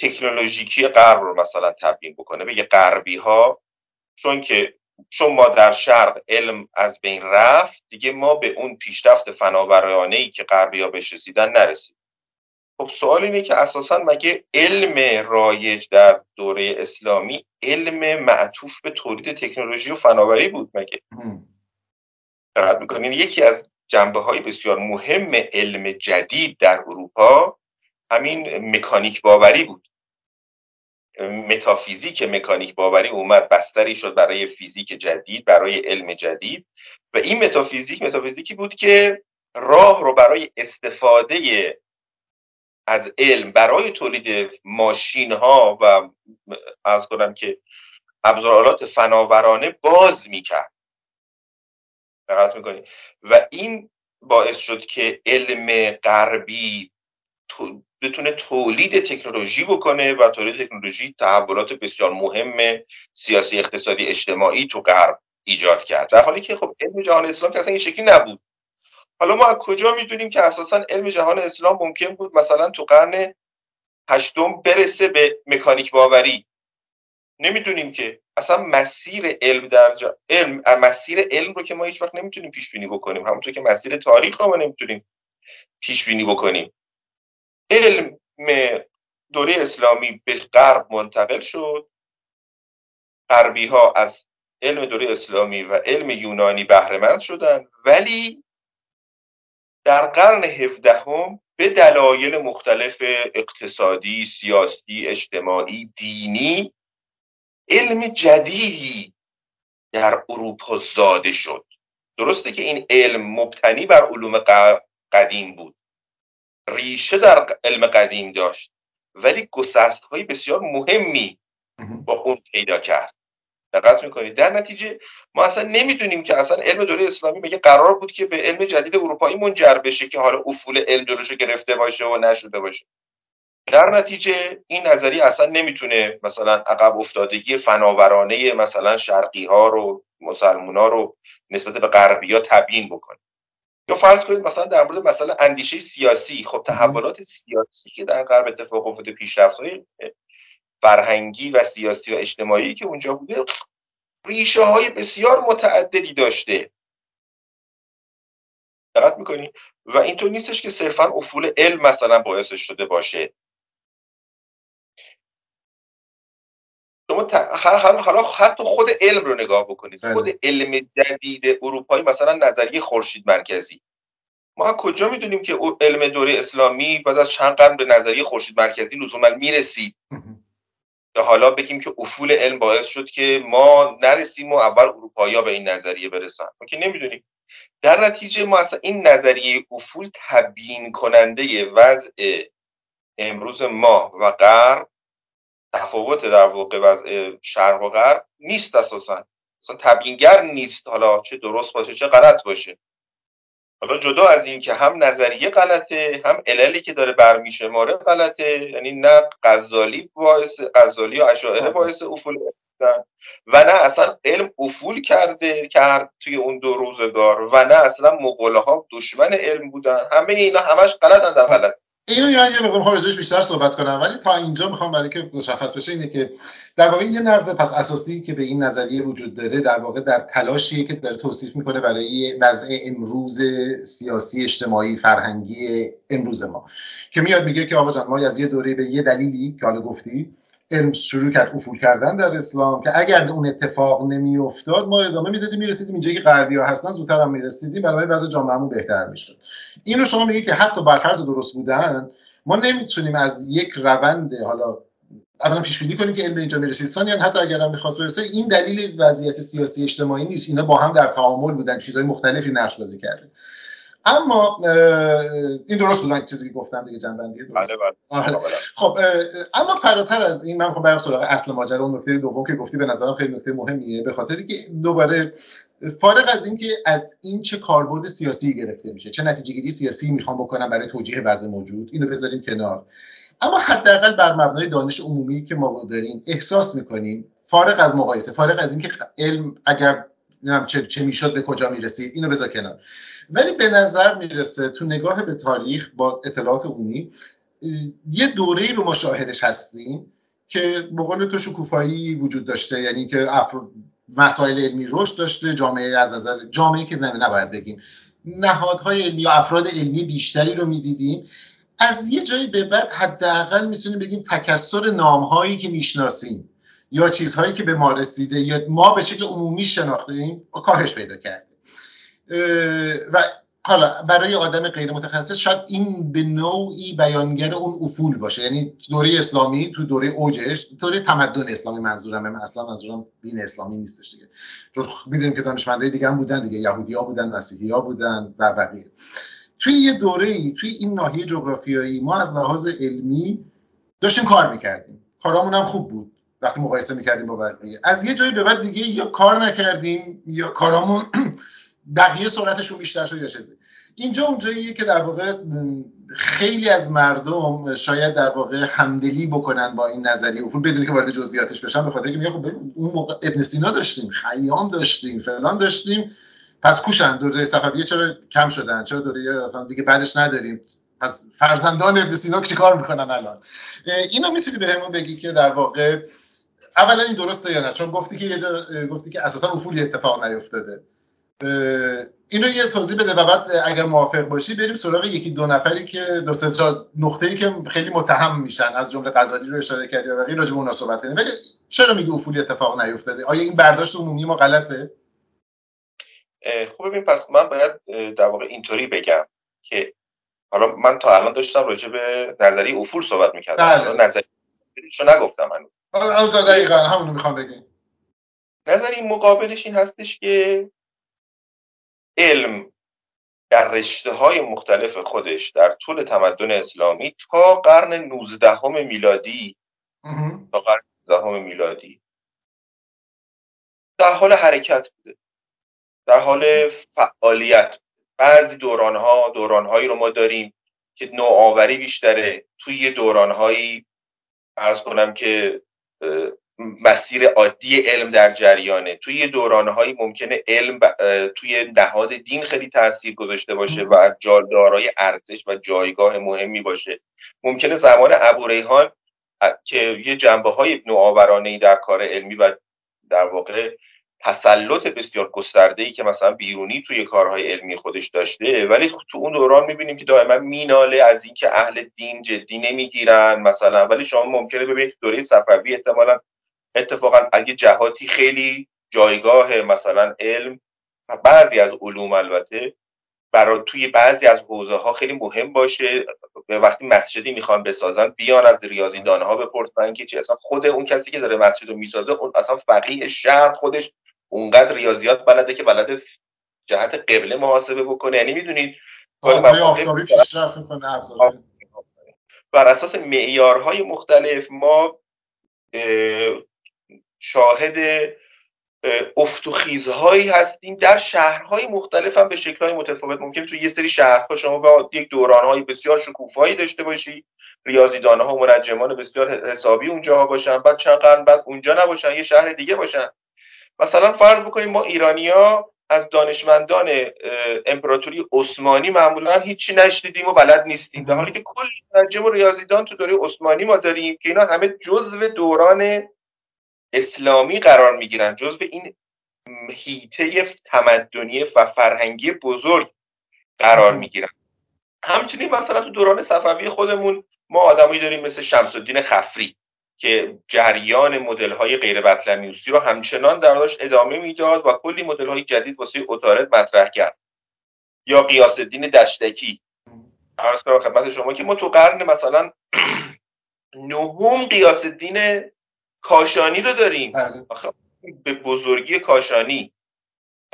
تکنولوژیکی غرب رو مثلا تبیین بکنه بگه غربی ها چون که چون ما در شرق علم از بین رفت دیگه ما به اون پیشرفت فناورانه ای که غربی ها بهش رسیدن نرسید خب سوال اینه که اساسا مگه علم رایج در دوره اسلامی علم معطوف به تولید تکنولوژی و فناوری بود مگه؟ دقت می‌کنین یکی از جنبه های بسیار مهم علم جدید در اروپا همین مکانیک باوری بود. متافیزیک مکانیک باوری اومد بستری شد برای فیزیک جدید برای علم جدید. و این متافیزیک متافیزیکی بود که راه رو برای استفاده از علم برای تولید ماشین ها و از کنم که ابزارالات فناورانه باز می‌کرد. دقت می‌کنید و این باعث شد که علم غربی بتونه تولید تکنولوژی بکنه و تولید تکنولوژی تحولات بسیار مهم سیاسی اقتصادی اجتماعی تو غرب ایجاد کرد. در حالی که خب علم جهان اسلام که اصلا این شکلی نبود. حالا ما از کجا می‌دونیم که اساسا علم جهان اسلام ممکن بود مثلا تو قرن هشتم برسه به مکانیک باوری؟ نمی‌دونیم که. اصلا مسیر علم در جا... علم مسیر علم رو که ما هیچ وقت نمی‌تونیم پیش بینی بکنیم. همونطور که مسیر تاریخ رو ما نمی‌تونیم پیش بینی بکنیم. علم دوره اسلامی به غرب منتقل شد. غربی ها از علم دوره اسلامی و علم یونانی بهرهمند شدن ولی در قرن هفدهم به دلایل مختلف اقتصادی، سیاسی، اجتماعی، دینی علم جدیدی در اروپا زاده شد. درسته که این علم مبتنی بر علوم قدیم بود. ریشه در علم قدیم داشت ولی گسست های بسیار مهمی با اون پیدا کرد. دقت می‌کنید. در نتیجه ما اصلا نمی‌دونیم که اصلا علم دوره اسلامی میگه قرار بود که به علم جدید اروپایی منجر بشه که حالا افول علم جلوشو گرفته باشه و نشده باشه. در نتیجه این نظریه اصلا نمی‌تونه مثلا عقب افتادگی فناورانه مثلا شرقی ها رو مسلمون ها رو نسبت به غربی ها تبیین بکنه. یا فرض کنید مثلا در مورد مثلا اندیشه سیاسی خب تحولات سیاسی که در غرب اتفاق افتاده پیشرفت های فرهنگی و سیاسی و اجتماعی که اونجا بوده ریشه های بسیار متعددی داشته. دقت می‌کنی؟ و اینطور نیستش که صرفا افول علم مثلا باعث شده باشه. شما حالا حتی خود علم رو نگاه بکنید. بله. خود علم جدید اروپایی مثلا نظریه خورشید مرکزی. ما کجا می‌دونیم که علم دوره اسلامی بعد از چند قرن به نظریه خورشید مرکزی لزوما می‌رسید؟ یا حالا بگیم که افول علم باعث شد که ما نرسیم و اول اروپایی به این نظریه برسن. ما که نمی‌دونیم. در نتیجه ما اصلا این نظریه افول تبیین کننده وضع امروز ما و غرب تفاوت در واقع وضع شرق و غرب نیست اساسا. اصلا تبیینگر نیست حالا چه درست باشه چه غلط باشه. حالا جدا از این که هم نظریه غلطه هم عللی که داره برمیشماره غلطه. یعنی نه غزالی باعث غزالی و اشاعره باعث افول و نه اصلا علم افول کرده کرد توی اون دو روزگار و نه اصلا مغوله ها دشمن علم بودن. همه اینا همش غلطن در غلط اینو من یه مقدار خارجش بیشتر صحبت کنم ولی تا اینجا می‌خوام برای که مشخص بشه اینه که در واقع یه نقد پس اساسی که به این نظریه وجود داره در واقع در تلاشیه که داره توصیف می‌کنه برای وضع امروز سیاسی اجتماعی فرهنگی امروز ما. که میاد میگه که آقا جان ما از یه دوره به یه دلیلی که حالا گفتی علم شروع کرد افول کردن در اسلام که اگر اون اتفاق نمیافتاد ما ادامه می‌دادیم می‌رسیدیم اینجا که غربی ها هستن زودتر هم می‌رسیدیم برای وضع جامعهمون بهتر می‌شد. اینو شما میگید که حتی برفرض درست بودن ما نمی‌تونیم از یک روند حالا اولا پیش بینی کنیم که علم اینجا می‌رسید ثانیا حتی اگر هم می‌خواست برسه این دلیل وضعیت سیاسی اجتماعی نیست. اینا با هم در تعامل بودن چیزهای مختلفی نقش بازی کرده اما این درست بود من چیزی که گفتم دیگه جنبندی درست بله، بله. آره. خب اما فراتر از این من خب برم سراغ اصل ماجرا اون نکته دوم که گفتی به نظرم خیلی نکته مهمیه به خاطری که دوباره فارغ از اینکه از این چه کاربرد سیاسی گرفته میشه چه نتیجه گیری سیاسی می‌خوام بکنم برای توجیه وضع موجود اینو بذاریم کنار اما حداقل بر مبنای دانش عمومی که ما داریم احساس می‌کنیم فارغ از مقایسه فارغ از اینکه علم اگر چه, چه می‌شد به کجا می‌رسید اینو بذار کنار. ولی به نظر می‌رسه تو نگاه به تاریخ با اطلاعات عمومی یه دوره رو مشاهدش هستیم که به قول تو شکوفایی وجود داشته یعنی که مسائل علمی رشد داشته جامعه از نظر جامعه که نباید بگیم. نهادهای علمی یا افراد علمی بیشتری رو می‌دیدیم. از یه جایی به بعد حداقل می‌تونیم بگیم تکسر نامهایی که می‌شناسیم یا چیزهایی که به ما رسیده یا ما به شکل عمومی شناختیم کاهش پیدا کرده. و حالا برای آدم غیر متخصص شاید این به نوعی بیانگر اون افول باشه. یعنی دوره اسلامی تو دوره اوجش دوره تمدن اسلامی منظورم من اصلا منظورم دین اسلامی نیستش دیگه. چون می‌دونیم که دانشمندای دیگه هم بودن دیگه. یهودی ها بودن مسیحی ها بودن و بقیه. توی یه دوره ای توی این ناحیه جغرافیایی ما از لحاظ علمی داشتیم کار می‌کردیم. کارامون هم خوب بود. وقتی مقایسه می‌کردیم با بقیه. از یه جایی به بعد دیگه یا کار نکردیم یا کارامون بقیه سرعتشون بیشتر شد یا چیزی. اینجا اونجاییه که در واقع خیلی از مردم شاید در واقع همدلی بکنن با این نظریه. افول بدون که وارد جزئیاتش بشن به خاطر میگه خب اون موقع ابن سینا داشتیم خیام داشتیم فلان داشتیم. پس کوشن دوره صفویه چرا کم شدن؟ چرا دوره اصلا دیگه بعدش نداریم؟ پس فرزندان ابن سینا چیکار می‌کنن الان؟ اینو می‌تونی بهمون بگی که در واقع اولا این درسته یا نه؟ چون گفتی که یه جا گفتی که اساسا افولی اتفاق نیفتاده. این رو یه توضیح بده و بعد اگر موافق باشی بریم سراغ یکی دو نفری که دو سه چهار ای که خیلی متهم میشن. از جمله غزالی رو اشاره کردی و بقیه راجع به صحبت کنیم. ولی چرا میگی افولی اتفاق نیفتاده؟ آیا این برداشت عمومی ما غلطه؟ خب ببین پس من باید در واقع اینطوری بگم که حالا من تا الان داشتم راجع به نظری افول صحبت می‌کردم. بله. نظری نگفتم من دقیقا همونو می‌خوام بگیم نظری مقابلش این هستش که علم در رشته های مختلف خودش در طول تمدن اسلامی تا قرن 19 میلادی تا قرن 19 میلادی. در حال حرکت بوده. در حال فعالیت. بعضی دوران ها دوران هایی رو ما داریم که نوآوری بیشتره. توی دوران هایی ارز کنم که مسیر عادی علم در جریانه. توی دورانهایی ممکنه علم توی نهاد دین خیلی تاثیر گذاشته باشه و جالدارای ارزش و جایگاه مهمی باشه. ممکنه زمان ابوریحان که یه جنبه های نوآورانه در کار علمی و در واقع تسلط بسیار گسترده ای که مثلا بیرونی توی کارهای علمی خودش داشته ولی تو اون دوران می‌بینیم که دائما میناله از اینکه اهل دین جدی نمی‌گیرن مثلا. ولی شما ممکنه ببینید دوره صفوی احتمالا اتفاقا اگه جهاتی خیلی جایگاه مثلا علم و بعضی از علوم البته برای توی بعضی از حوزه ها خیلی مهم باشه. وقتی مسجدی می‌خوان بسازن بیان از ریاضیدان ها بپرسن که چی اصلا خود اون کسی که داره مسجد رو می‌سازه اون اصلا فقیه شهر خودش اونقدر ریاضیات بلده که بلده جهت قبله محاسبه بکنه. یعنی می‌دونید بر اساس معیارهای مختلف ما شاهد افت و خیزهایی هستیم. در شهرهای مختلف هم به شکلهای متفاوت. ممکن تو یه سری شهرها شما با یک دورانهای بسیار شکوفایی داشته باشی. ریاضیدانه ها و منجمان بسیار حسابی اونجاها باشن. بعد چند قرن بعد اونجا نباشن یه شهر دیگه باشن. مثلا فرض بکنیم ما ایرانیا از دانشمندان امپراتوری عثمانی معمولا هیچی نشنیدیم و بلد نیستیم. در حالی که کل منجم و ریاضیدان تو دوره عثمانی ما داریم که اینا همه جزو دوران اسلامی قرار می‌گیرن جزو این هیته تمدنی و فرهنگی بزرگ قرار می‌گیرن. همچنین مثلا تو دوران صفوی خودمون ما آدمایی داریم مثل شمس الدین خفری. که جریان مدل های غیر بطلمیوسی رو همچنان در ادامه می‌داد و کلی مدل های جدید واسه اتارت مطرح کرد. یا قیاس الدین دشتکی. عرض کنم خدمت شما که ما تو قرن مثلا نهم قیاس الدین کاشانی رو داریم. بله. به بزرگی کاشانی.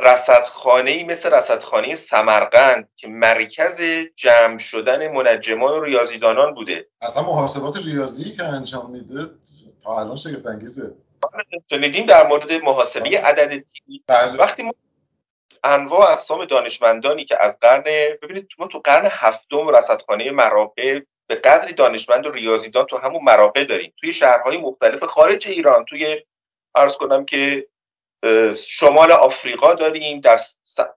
رصدخانه ای مثل رصدخانه سمرقند که مرکز جمع شدن منجمان و ریاضیدانان بوده. اصلا محاسبات ریاضی که انجام میده تا الان شگفت انگیزه شنیدیم در مورد محاسبه عدد بله. وقتی ما انواع اقسام دانشمندانی که از قرن ببینید ما تو قرن هفتم رصدخانه مراقع به قدری دانشمند و ریاضیدان تو همون مراقع داریم. توی شهرهای مختلف خارج ایران توی عرض کنم که شمال آفریقا داریم در,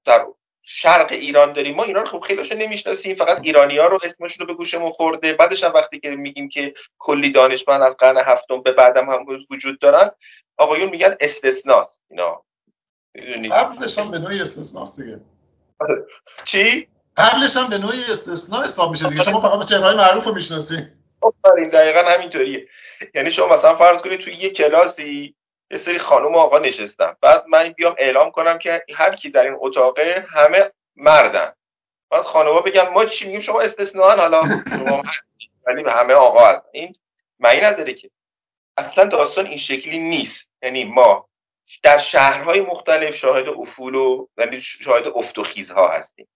در شرق ایران داریم. ما ایران خب خیلیشو نمی‌شناسیم فقط ایرانی ها رو اسمشون رو به گوشمون خورده. بعدش هم وقتی که میگیم که کلی دانشمند از قرن هفتم به بعدم هم وجود دارن آقایون میگن استثناست. اینا. قبلش هم به نوعی استثناست دیگه. چی؟ قبلش هم به نوعی استثنا حساب میشه دیگه. شما فقط چهرهای معروف رو می‌شناسیم دقیقا همینطوریه. یعنی شما مثلا فرض کنید توی یه کلاسی یه سری خانم و آقا نشستن. بعد من بیام اعلام کنم که هر کی در این اتاقه همه مردن. بعد خانوما بگن ما چی میگیم؟ شما استثنان حالا. شما ولی همه آقا هست این معنی نداره که. اصلا داستان این شکلی نیست. یعنی ما در شهرهای مختلف شاهد افول و یعنی شاهد افت و خیزها هستیم.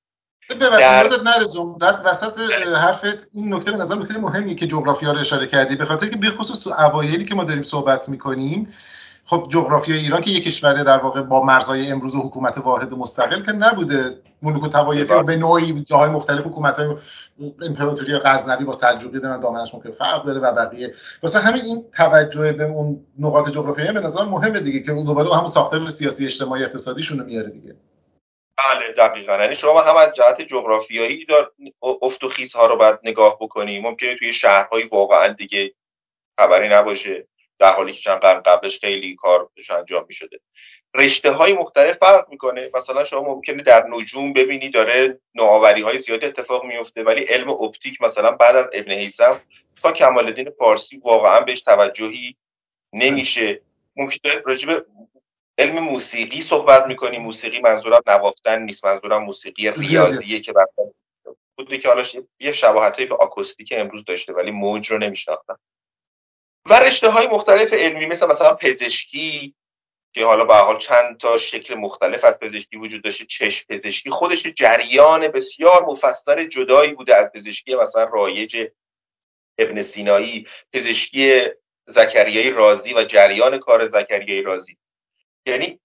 ببخشید نره جملت وسط حرفت این نکته به نظر نکته مهمیه که جغرافیا رو اشاره کردی. به خاطر که بخصوص تو اوایلی که ما داریم صحبت می‌کنیم خب جغرافیای ایران که یک کشور در واقع با مرزهای امروز و حکومت واحد مستقل که نبوده. ملوک و توایفی به نوعی جاهای مختلف حکومت های امپراتوری غزنوی با سلجوقی دارن دامنش ممکن فرق داره و بقیه. واسه همین این توجه به اون نقاط جغرافیایی به نظر مهمه دیگه که اون دوباره همون ساختار سیاسی اجتماعی اقتصادیشون رو میاره دیگه. بله دقیقا. یعنی شما هم از جهت جغرافیایی دار افت و ها رو باید نگاه بکنی ممکنه توی شهرهایی واقعا دیگه خبری نباشه. در حالی که چند قرن قبلش خیلی کار انجام می شده رشته های مختلف فرق می‌کنه. مثلا شما ممکنه در نجوم ببینی داره نوآوری های زیادی اتفاق میفته ولی علم اپتیک مثلا بعد از ابن حیثم تا کمال الدین پارسی واقعا بهش توجهی نمیشه. ممکنه راجب علم موسیقی صحبت می‌کنی. موسیقی منظورم نواختن نیست منظورم موسیقی ریاضیه که بوده که حالا یه شباهت به آکوستیک امروز داشته ولی موج رو نمیشناختم. و رشته های مختلف علمی مثل مثلا پزشکی که حالا به حال چند تا شکل مختلف از پزشکی وجود داشته چشم پزشکی خودش جریان بسیار مفصل جدایی بوده از پزشکی مثلا رایج ابن سینایی پزشکی زکریای رازی و جریان کار زکریای رازی. یعنی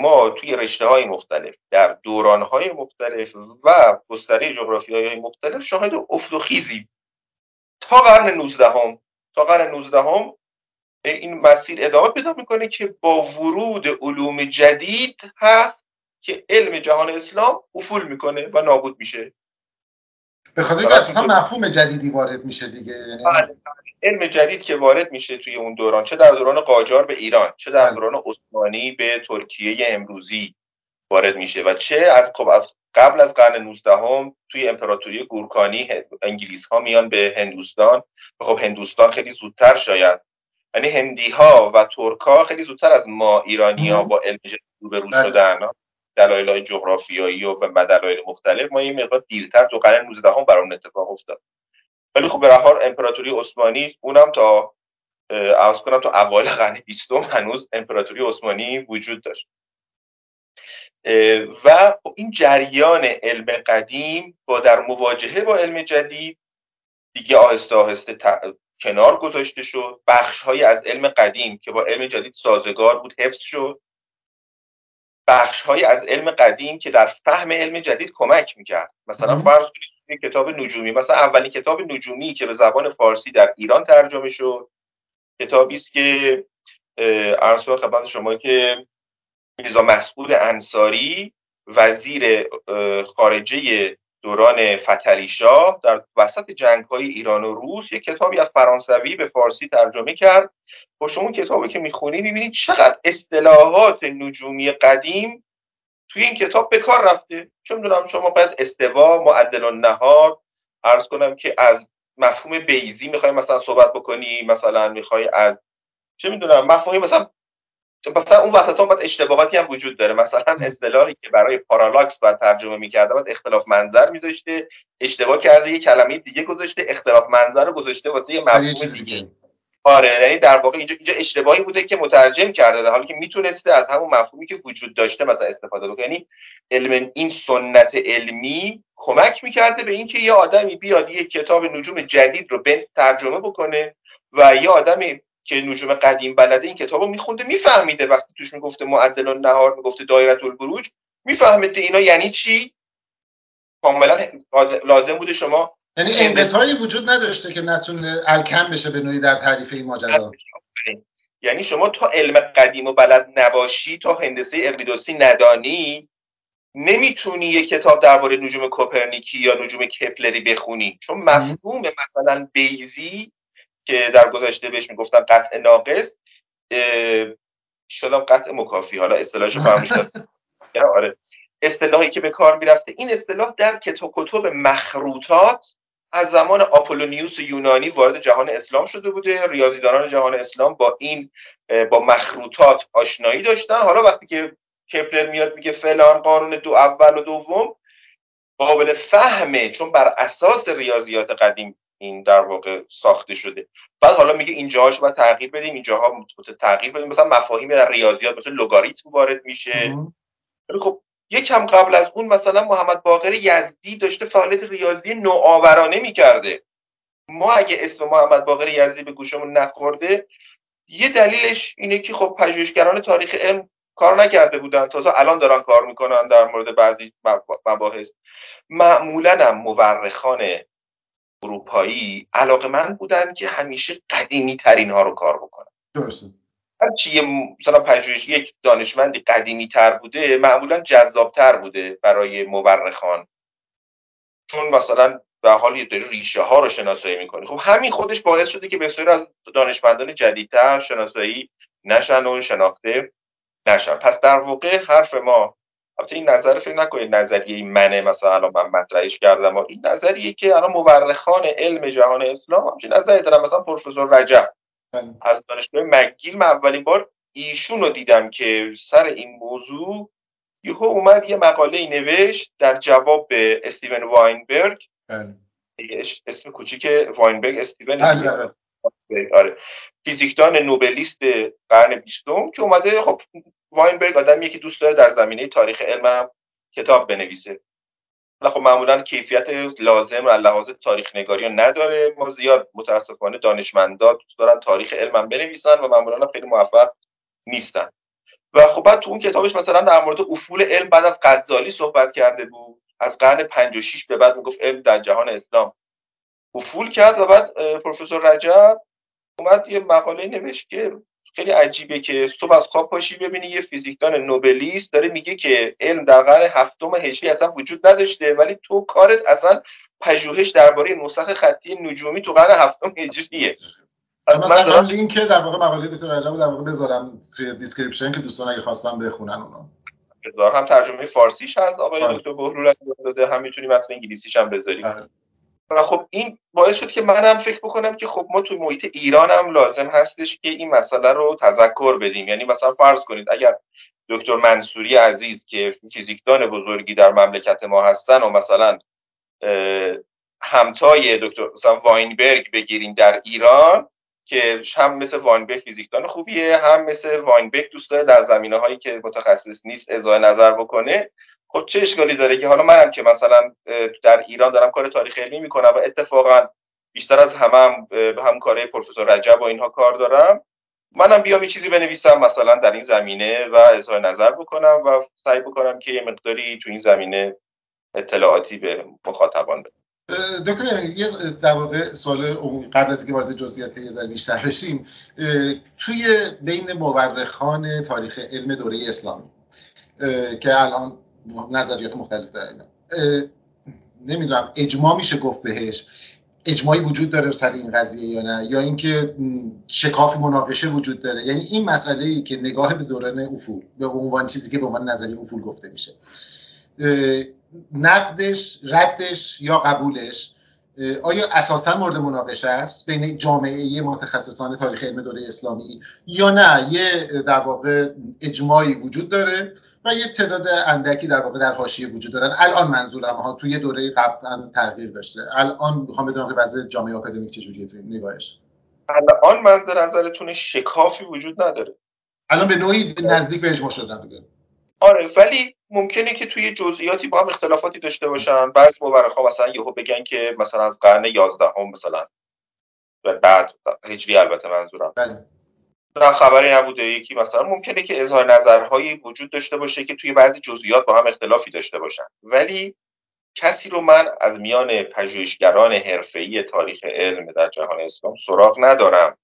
ما توی رشته های مختلف در دوران های مختلف و گستره جغرافی های مختلف شاهد افت و خیزی تا قرن 19 هم تا قرن 19 هم این مسیر ادامه پیدا می‌کنه که با ورود علوم جدید هست که علم جهان اسلام افول می‌کنه و نابود میشه به خاطر اصلا مفهوم جدیدی وارد میشه دیگه یعنی بله، بله. علم جدید که وارد میشه توی اون دوران چه در دوران قاجار به ایران چه در بله. دوران عثمانی به ترکیه امروزی وارد میشه و چه از خب از قبل از قرن 19 هم توی امپراتوری گورکانی انگلیس ها میان به هندوستان. خب هندوستان خیلی زودتر شاید. یعنی هندی ها و ترک ها خیلی زودتر از ما ایرانی ها با علم روبرو بله. شدن دلایل جغرافیایی و به دلایل مختلف. ما یه مقدار دیرتر تو قرن 19 هم برام اتفاق افتاد. ولی خب به امپراتوری عثمانی اونم تا عرض کنم تا اوایل قرن 20 هنوز امپراتوری عثمانی وجود داشت. و این جریان علم قدیم با در مواجهه با علم جدید دیگه آهسته آهسته کنار گذاشته شد. بخش های از علم قدیم که با علم جدید سازگار بود حفظ شد. بخش های از علم قدیم که در فهم علم جدید کمک می‌کرد. مثلا فرض کنید کتاب نجومی مثلا اولین کتاب نجومی که به زبان فارسی در ایران ترجمه شد کتابی است که عرض خدمت شما که میرزا مسعود انصاری وزیر خارجه دوران فتلی شاه در وسط جنگ های ایران و روس یک کتابی از فرانسوی به فارسی ترجمه کرد. با شما کتابی که می‌خونی می‌بینید چقدر اصطلاحات نجومی قدیم توی این کتاب به کار رفته. چه می‌دونم شما باید استوا معدل و نهار عرض کنم که از مفهوم بیزی می‌خوای مثلا صحبت بکنی مثلا می‌خوای از چه می‌دونم مفهومی مثلا مثلا اون وسط هم باید اشتباهاتی هم وجود داره. مثلا اصطلاحی که برای پارالاکس باید ترجمه می‌کرده باید اختلاف منظر میذاشته اشتباه کرده یه کلمه دیگه گذاشته اختلاف منظر رو گذاشته واسه یه مفهوم دیگه. آره یعنی در واقع اینجا اینجا اشتباهی بوده که مترجم کرده در حالی که می‌تونسته از همون مفهومی که وجود داشته مثلا استفاده بکنه. یعنی علم این سنت علمی کمک می‌کرده به اینکه یه آدمی بیاد یه کتاب نجوم جدید رو ترجمه بکنه و یه آدمی که نجوم قدیم بلده این کتاب رو میخونده میفهمیده وقتی توش می‌گفته معدل نهار می‌گفته دایره البروج میفهمیده اینا یعنی چی؟ کاملا لازم بوده شما یعنی انقطاعی وجود نداشته که نتونه الکم بشه به نوعی در تعریف این ماجرا. یعنی شما تا علم قدیم و بلد نباشی تا هندسه اقلیدوسی ندانی نمی‌تونی یه کتاب درباره نجوم کوپرنیکی یا نجوم کپلری بخونی. چون مفهوم مثلا بیزی که در گذشته بهش می‌گفتن قطع ناقص شدم قطع مکافی. حالا اصطلاحشو فراموش آره. اصطلاحی که به کار می‌رفته این اصطلاح در کتاب کتب مخروطات از زمان آپولونیوس یونانی وارد جهان اسلام شده بوده. ریاضیدانان جهان اسلام با این با مخروطات آشنایی داشتن. حالا وقتی که کپلر میاد میگه فلان قانون دو اول و دوم قابل فهمه چون بر اساس ریاضیات قدیم این در واقع ساخته شده. بعد حالا میگه اینجاهاش باید تغییر بدیم اینجاها تغییر بدیم. مثلا مفاهیم در ریاضیات مثل لگاریتم وارد میشه. خب یکم قبل از اون مثلا محمد باقر یزدی داشته فعالیت ریاضی نوآورانه می‌کرده. ما اگه اسم محمد باقر یزدی به گوشمون نخورده یه دلیلش اینه که خب پژوهشگران تاریخ علم کار نکرده بودن. تازه الان دارن کار می‌کنن در مورد بعضی مباحث. معمولا هم مورخان اروپایی علاقه من بودن که همیشه قدیمی ترین ها رو کار بکنن. درسته. هرچی مثلا پژوهش یک دانشمندی قدیمی تر بوده معمولا جذاب تر بوده برای مورخان. چون مثلا به حال یه ریشه ها رو شناسایی می‌کنه خب همین خودش باعث شده که بسیاری از دانشمندان جدیدتر شناسایی نشن و شناخته نشن. پس در واقع حرف ما البته این نظر فکر نکنید نظریه منه مثلا الان من مطرحش کردم و این نظریه که الان مورخان علم جهان اسلام همچین نظری دارم مثلا پروفسور رجب بله. از دانشگاه مگیل من اولین بار ایشون رو دیدم که سر این موضوع یهو اومد یه مقاله نوشت در جواب به استیون واینبرگ. بله. اسم کوچیک واینبرگ استیون بله، آره. فیزیکدان نوبلیست قرن بیستم که اومده خب واینبرگ آدمیه که دوست داره در زمینه تاریخ علم کتاب بنویسه. و خب معمولا کیفیت لازم و لحاظ تاریخ نگاری رو نداره. ما زیاد متاسفانه دانشمندا دوست دارن تاریخ علم بنویسن و معمولا خیلی موفق نیستن. و خب بعد تو اون کتابش مثلا در مورد افول علم بعد از غزالی صحبت کرده بود. از قرن 56 به بعد می‌گفت علم در جهان اسلام. افول کرد و بعد پروفسور رجب اومد یه مقاله نوشت که خیلی عجیبه که صبح از خواب پاشی ببینی یه فیزیکدان نوبلیست داره میگه که علم در قرن هفتم هجری اصلا وجود نداشته ولی تو کارت اصلا پژوهش درباره نسخ خطی نجومی تو قرن هفتم هجریه مثلا دارم لینک در واقع مقاله دکتر رجب در واقع بذارم توی description که دوستان اگه خواستم بخونن اونو بذار هم ترجمه فارسیش هست آقای آره. دکتر بهلول داده هم می‌تونیم اصلا انگلیسیش هم بذاریم آره. و خب این باعث شد که منم فکر بکنم که خب ما تو محیط ایران هم لازم هستش که این مسئله رو تذکر بدیم. یعنی مثلا فرض کنید اگر دکتر منصوری عزیز که فیزیکدان بزرگی در مملکت ما هستن و مثلا همتای دکتر مثلا واینبرگ بگیریم در ایران که هم مثل واینبرگ فیزیکدان خوبیه هم مثل واینبرگ دوست داره در زمینه هایی که متخصص نیست اظهار نظر بکنه خب چه اشکالی داره که حالا منم که مثلا در ایران دارم کار تاریخ علمی می‌کنم و اتفاقا بیشتر از همه هم به همکاره پروفسور رجب و اینها کار دارم منم بیام یه چیزی بنویسم مثلا در این زمینه و اظهار نظر بکنم و سعی بکنم که یه مقداری تو این زمینه اطلاعاتی به مخاطبان بدم. دکتر یه در واقع سوال قبل از اینکه وارد جزئیات یه ذره بیشتر بشیم توی بین مورخان تاریخ علم دوره اسلامی که الان نظریات مختلف دارن نمی‌دونم اجماع میشه گفت بهش. اجماعی وجود داره سر این قضیه یا نه؟ یا اینکه شکاف مناقشه وجود داره؟ یعنی این مسئله ای که نگاه به دوران افول به عنوان چیزی که به عنوان نظریه افول گفته میشه. نقدش ردش یا قبولش آیا اساسا مورد مناقشه است بین جامعه متخصصان تاریخ علم دوره اسلامی یا نه؟ یه در واقع اجماعی وجود داره. و یه تعداد اندکی در واقع در حاشیه وجود دارن. الان منظورم ها توی دوره قبل تغییر داشته. الان می‌خوام بدونم که وضع جامعه آکادمیک چجوریه توی نگاهش. الان من در نظرتون شکافی وجود نداره. الان به نوعی نزدیک به اجماع شدن دیگه. آره ولی ممکنه که توی جزئیاتی با هم اختلافاتی داشته باشن. بعض مورخا مثلا یهو بگن که مثلا از قرن 11 هم مثلا. بعد هجری البته منظورم. بله. نه خبری نبوده یکی مثلا ممکنه که اظهار نظرهایی وجود داشته باشه که توی بعضی جزئیات با هم اختلافی داشته باشن. ولی کسی رو من از میان پژوهشگران حرفه‌ای تاریخ علم در جهان اسلام سراغ ندارم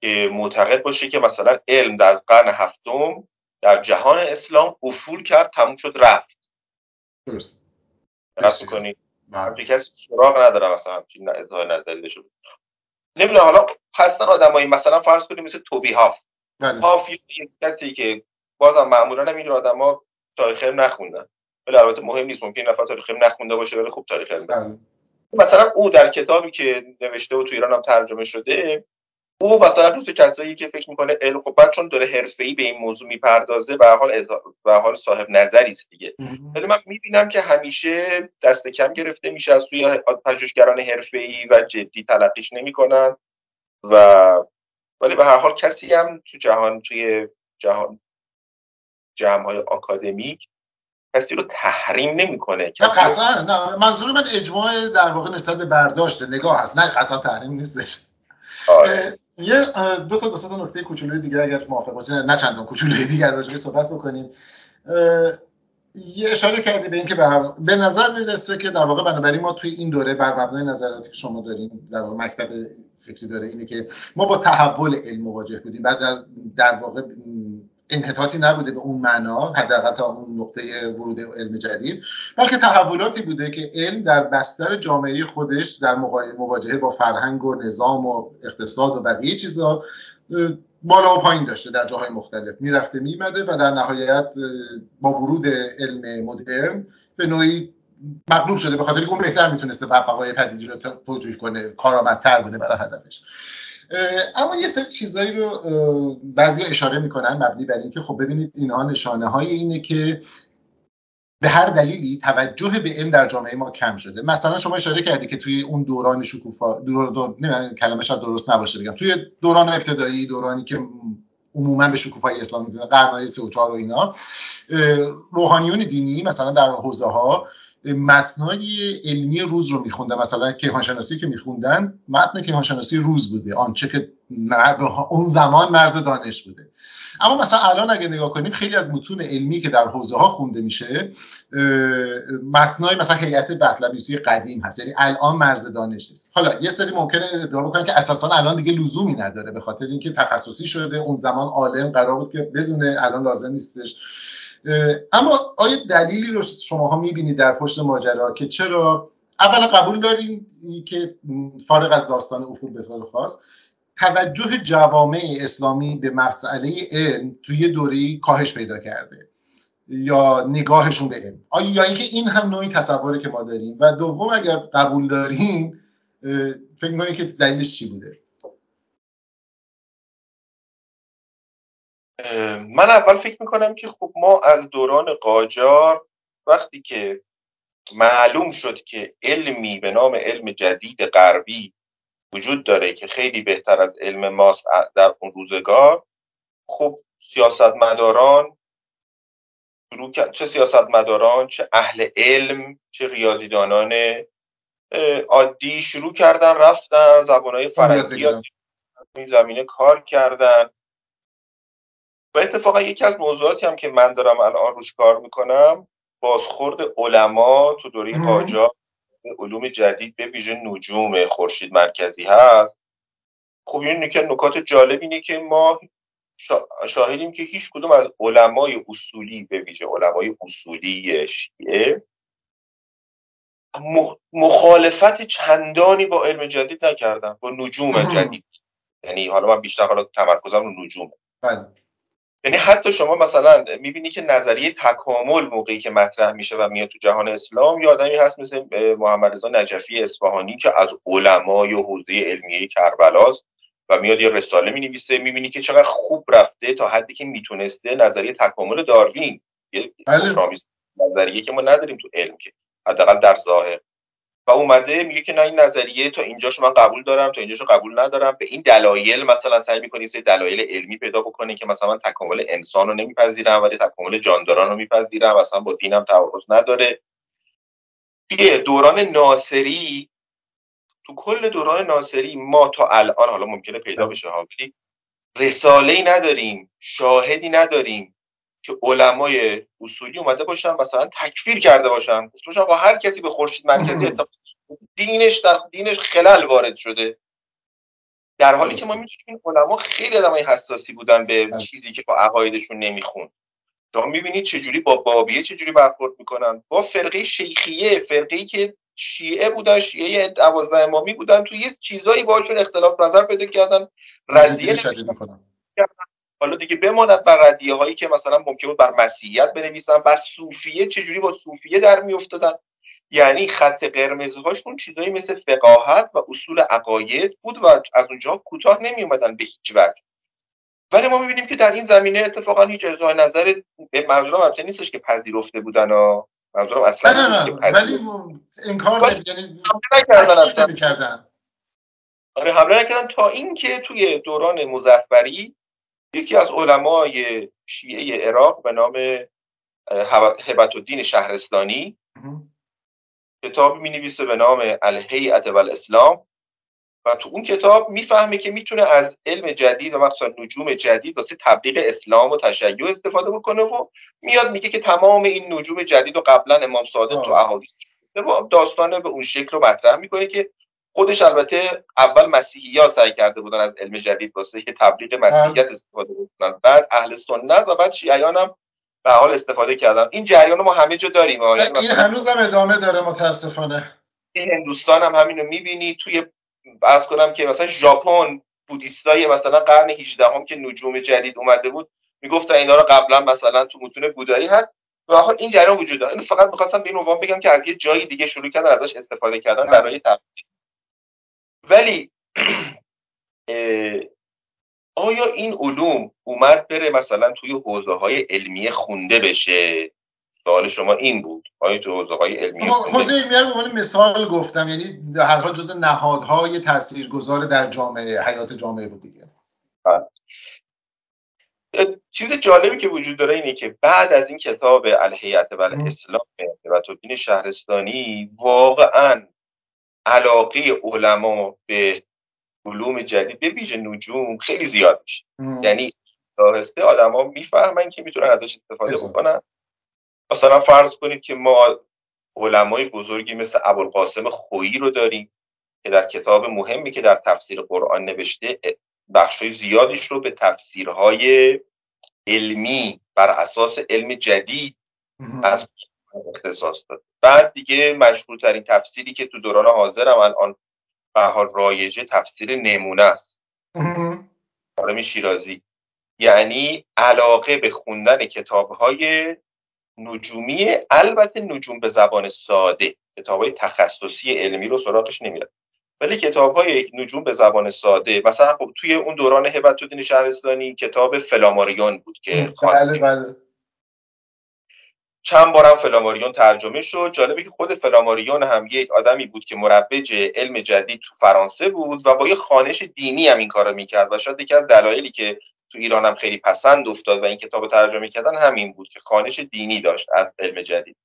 که معتقد باشه که مثلا علم در از قرن هفتم در جهان اسلام افول کرد تموم شد رفت. درست. درست کنید بله. کسی سراغ ندارم مثلا همچین اظهار نظری شد نمی‌دونم حالا هستن آدمایی مثلا فرض کنیم مثل توبی هاف بله. هاف یک کسی که بازم معمولا هم آدما تاریخ علم نخوندن ولی البته مهم نیست ممکن نفر تاریخ علم نخونده باشه ولی خوب تاریخ علم بله. مثلا او در کتابی که نوشته و تو ایران هم ترجمه شده او مثلا دوست کسایی که فکر می‌کنه علم خب بعد چون داره حرفه‌ای به این موضوع می‌پردازه به حال به حال صاحب نظری است دیگه. ولی من می‌بینم که همیشه دست کم گرفته میشه از سوی پژوهشگران حرفه‌ای و جدی تلقیش نمی‌کنن و ولی به هر حال کسی هم تو جهان توی جهان جمع های آکادمیک کسی رو تحریم نمی‌کنه. نه نه. منظور من اجماع در واقع نسبت به برداشت نگاه هست. نه قطعا تحریم نیستش. آره. یه دو تا دو تا نکته کوچولوی دیگه اگر موافق باشین نه چندان کوچولوی دیگر راجع صحبت بکنیم. یه اشاره کردی به اینکه به, به نظر می‌رسه که در واقع بنابراین ما توی این دوره بر مبنای نظراتی که شما داریم در واقع مکتب فکری داره اینه که ما با تحول علم مواجه بودیم بعد در, در واقع انحطاطی نبوده به اون معنا حداقل تا اون نقطه ورود علم جدید بلکه تحولاتی بوده که علم در بستر جامعه خودش در مواجهه با فرهنگ و نظام و اقتصاد و بقیه چیزا بالا و پایین داشته در جاهای مختلف. می‌رفته میمده و در نهایت با ورود علم مدرن به نوعی مغلوب شده. به خاطر اون بهتر می‌تونسته بقای پدیدی رو توجیه کنه. کارآمدتر بوده برای هدفش. اما یه سری چیزایی رو بعضی اشاره می‌کنن مبنی بر اینکه خب ببینید اینها نشانه های اینه که به هر دلیلی توجه به علم در جامعه ما کم شده. مثلا شما اشاره کردی که توی اون دوران شکوفا دور دور کلمه شاید درست نباشه بگم. توی دوران ابتدایی دورانی که عموما به شکوفای اسلام می‌دونه قرنهای 3 و 4 و اینا روحانیون دینی مثلا در حوزه ها متنای علمی روز رو میخوندن مثلا کیهانشناسی که میخوندن متن کیهانشناسی روز بوده. آنچه که اون زمان مرز دانش بوده. اما مثلا الان اگه نگاه کنیم خیلی از متون علمی که در حوزه ها خونده میشه متنای مثلا هیئت بطلمیوسی قدیم هست. یعنی الان مرز دانش نیست. حالا یه سری ممکنه ادعا بکنن که اساسا الان دیگه لزومی نداره به خاطر اینکه تخصصی شده اون زمان عالم قرار بود که بدونه الان لازم نیستش. اما آیا دلیلی رو شماها می‌بینید در پشت ماجرا که چرا؟ اول قبول داریم که فارغ از داستان افول به طور خاص توجه جوامع اسلامی به مسئله علم توی دوره کاهش پیدا کرده یا نگاهشون به علم. آیا یا اینکه این هم نوعی تصوری که ما داریم؟ و دوم اگر قبول داریم فکر می‌کنید که دلیلش چی بوده؟ من اول فکر می‌کنم که خب ما از دوران قاجار وقتی که معلوم شد که علمی به نام علم جدید غربی وجود داره که خیلی بهتر از علم ماست در اون روزگار خب سیاستمداران چه سیاستمداران چه اهل علم چه ریاضیدانان عادی شروع کردن رفتن زبانهای فرنگی این زمینه کار کردن. و اتفاقا یکی از موضوعاتی هم که من دارم الان روش کار می‌کنم بازخورد علما تو دوره قاجار علوم جدید به ویژه نجوم خورشید مرکزی هست. خب این نکات جالب اینه که ما شاهدیم که هیچ کدوم از علمای اصولی به ویژه علمای اصولی شیعه مخالفت چندانی با علم جدید نکردن با نجوم جدید. یعنی حالا من بیشتر حالا تمرکزم رو نجومه. بله. یعنی حتی شما مثلا می‌بینی که نظریه تکامل موقعی که مطرح میشه و میاد تو جهان اسلام یه آدمی هست مثل محمد رضا نجفی اصفهانی که از علمای حوزه علمیه کربلاست و میاد یه رساله می‌نویسه می‌بینی که چقدر خوب رفته تا حدی که می‌تونسته نظریه تکامل داروین یه بله. نظریه که ما نداریم تو علم که حداقل در ظاهر و اومده میگه که نه این نظریه تا اینجاشو من قبول دارم تا اینجاشو قبول ندارم. به این دلایل مثلا سعی می‌کنی سه دلایل علمی پیدا بکنی که مثلا من تکامل انسان رو نمیپذیرم ولی تکامل جانداران رو میپذیرم مثلا با دینم تعارض نداره. توی دوران ناصری تو کل دوران ناصری ما تا الان حالا ممکنه پیدا بشه ولی رساله ای نداریم شاهدی نداریم. که علمای اصولی اومده باشن مثلا تکفیر کرده باشن. باشن آقا هر کسی به خورشید مرکزی دینش در دینش خلل وارد شده. در حالی که ما می‌تونیم این علما خیلی آدمای حساسی بودن به بله. چیزی که با عقایدشون نمیخون شما می‌بینید چجوری با بابیه چجوری برخورد می‌کنن؟ با فرقه شیخیه فرقه که شیعه بودن شیعه دوازده امامی بودن تو یه چیزایی باشون اختلاف نظر پیدا کردن. ردیه حالا دیگه بماند بر ردیه هایی که مثلا ممکن بود بر مسیحیت بنویسن بر صوفیه چجوری با صوفیه در میافتادن؟ یعنی خط قرمزهاشون چیزایی مثل فقاهت و اصول عقاید بود و از اونجا کوتاه نمی اومدن به هیچ وجه. ولی ما می‌بینیم که در این زمینه اتفاقا هیچ اظهار نظر به منظورم نیستش که پذیرفته بودن و منظورم اصلا نه نه نه. ولی انکار یعنی نکردن اصلا. آره حمله نکردن تا اینکه توی دوران مزفری یکی از علمای شیعه عراق به نام هبت الدین شهرستانی کتابی می نویسه به نام الهیئت و الاسلام و تو اون کتاب می‌فهمه که می‌تونه از علم جدید و مخصوصا نجوم جدید واسه تبلیغ اسلام و تشیع استفاده بکنه و میاد میگه که تمام این نجوم جدید و قبلا امام صادق تو احادیث داستان به اون شکل رو مطرح می‌کنه که خودش البته اول مسیحیات سعی کرده بودن از علم جدید واسه که تبلیغ مسیحیت استفاده بکنن. بعد اهل سنت و بعد شیعیان هم به حال استفاده کردن. این جریان ما همه جا داریم. این هنوز هم ادامه داره متاسفانه. این هندوستان هم همینو می‌بینی. توی از کنم که مثلا ژاپن بودیستای مثلا قرن 18 هم که نجوم جدید اومده بود می‌گفتن اینا رو قبلا مثلا تو متون بودایی هست. و این جریان وجود داره. اینو فقط می‌خواستم به این عنوان بگم که از یه جای دیگه شروع کردن ازش استفاده کردن برای تبلیغ. ولی آیا این علوم اومد بره مثلا توی حوزه های علمی خونده بشه؟ سوال شما این بود. آیا تو حوزه های علمی حوزه علمی رو مثال گفتم یعنی هر حال جز نهادهای تاثیرگذار در جامعه حیات جامعه بود دیگه. بله. چیز جالبی که وجود داره اینه که بعد از این کتاب الهیت و اسلام و توبین شهرستانی واقعا علاقه علما به علوم جدید به ویژه نجوم خیلی زیاد میشه. یعنی آهسته آدما می‌فهمن که می‌تونن ازش استفاده بکنن. مثلا فرض کنید که ما علمای بزرگی مثل ابوالقاسم خویی رو داریم که در کتاب مهمی که در تفسیر قرآن نوشته بخشای زیادیش رو به تفسیرهای علمی بر اساس علم جدید از اختصاص داد. بعد دیگه مشهورترین تفسیری که تو دوران حاضر هم الان به حال رایجه تفسیر نمونه است. عالم شیرازی. یعنی علاقه به خوندن کتاب های نجومی البته نجوم به زبان ساده. کتاب های تخصصی علمی رو سراغش نمیره ولی کتاب های نجوم به زبان ساده. مثلا خب توی اون دوران هبت الدین شهرستانی کتاب فلاماریون بود که بله بله. چند بارم فلاماریون ترجمه شد. جالبه که خود فلاماریون هم یک آدمی بود که مروج علم جدید تو فرانسه بود و با یه خانش دینی هم این کارو می‌کرد و شاید یکی از دلایلی که تو ایران هم خیلی پسند افتاد و این کتاب ترجمه کردن همین بود که خانش دینی داشت از علم جدید.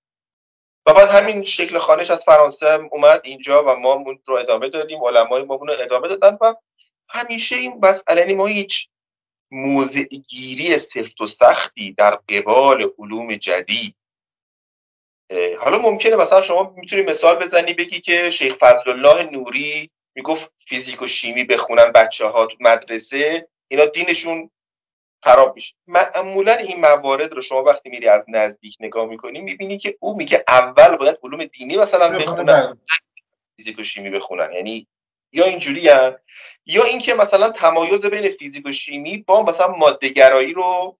و بعد همین شکل خانش از فرانسه اومد اینجا و ما رو ادامه دادیم. علمای ما رو ادامه دادن و همیشه این مسئله ما هیچ موضع گیری سفت و سختی در قبال علوم جدید حالا ممکنه مثلا شما می‌تونی مثال بزنی بگی که شیخ فضل الله نوری می‌گفت فیزیک و شیمی بخونن بچه ها تو مدرسه اینا دینشون خراب میشه. معمولا این موارد رو شما وقتی میری از نزدیک نگاه می‌کنی می‌بینی که او میگه اول باید علوم دینی مثلا بخونن. فیزیک و شیمی بخونن. یعنی یا اینجوری هم یا اینکه مثلا تمایز بین فیزیک و شیمی با مثلا مادهگرایی رو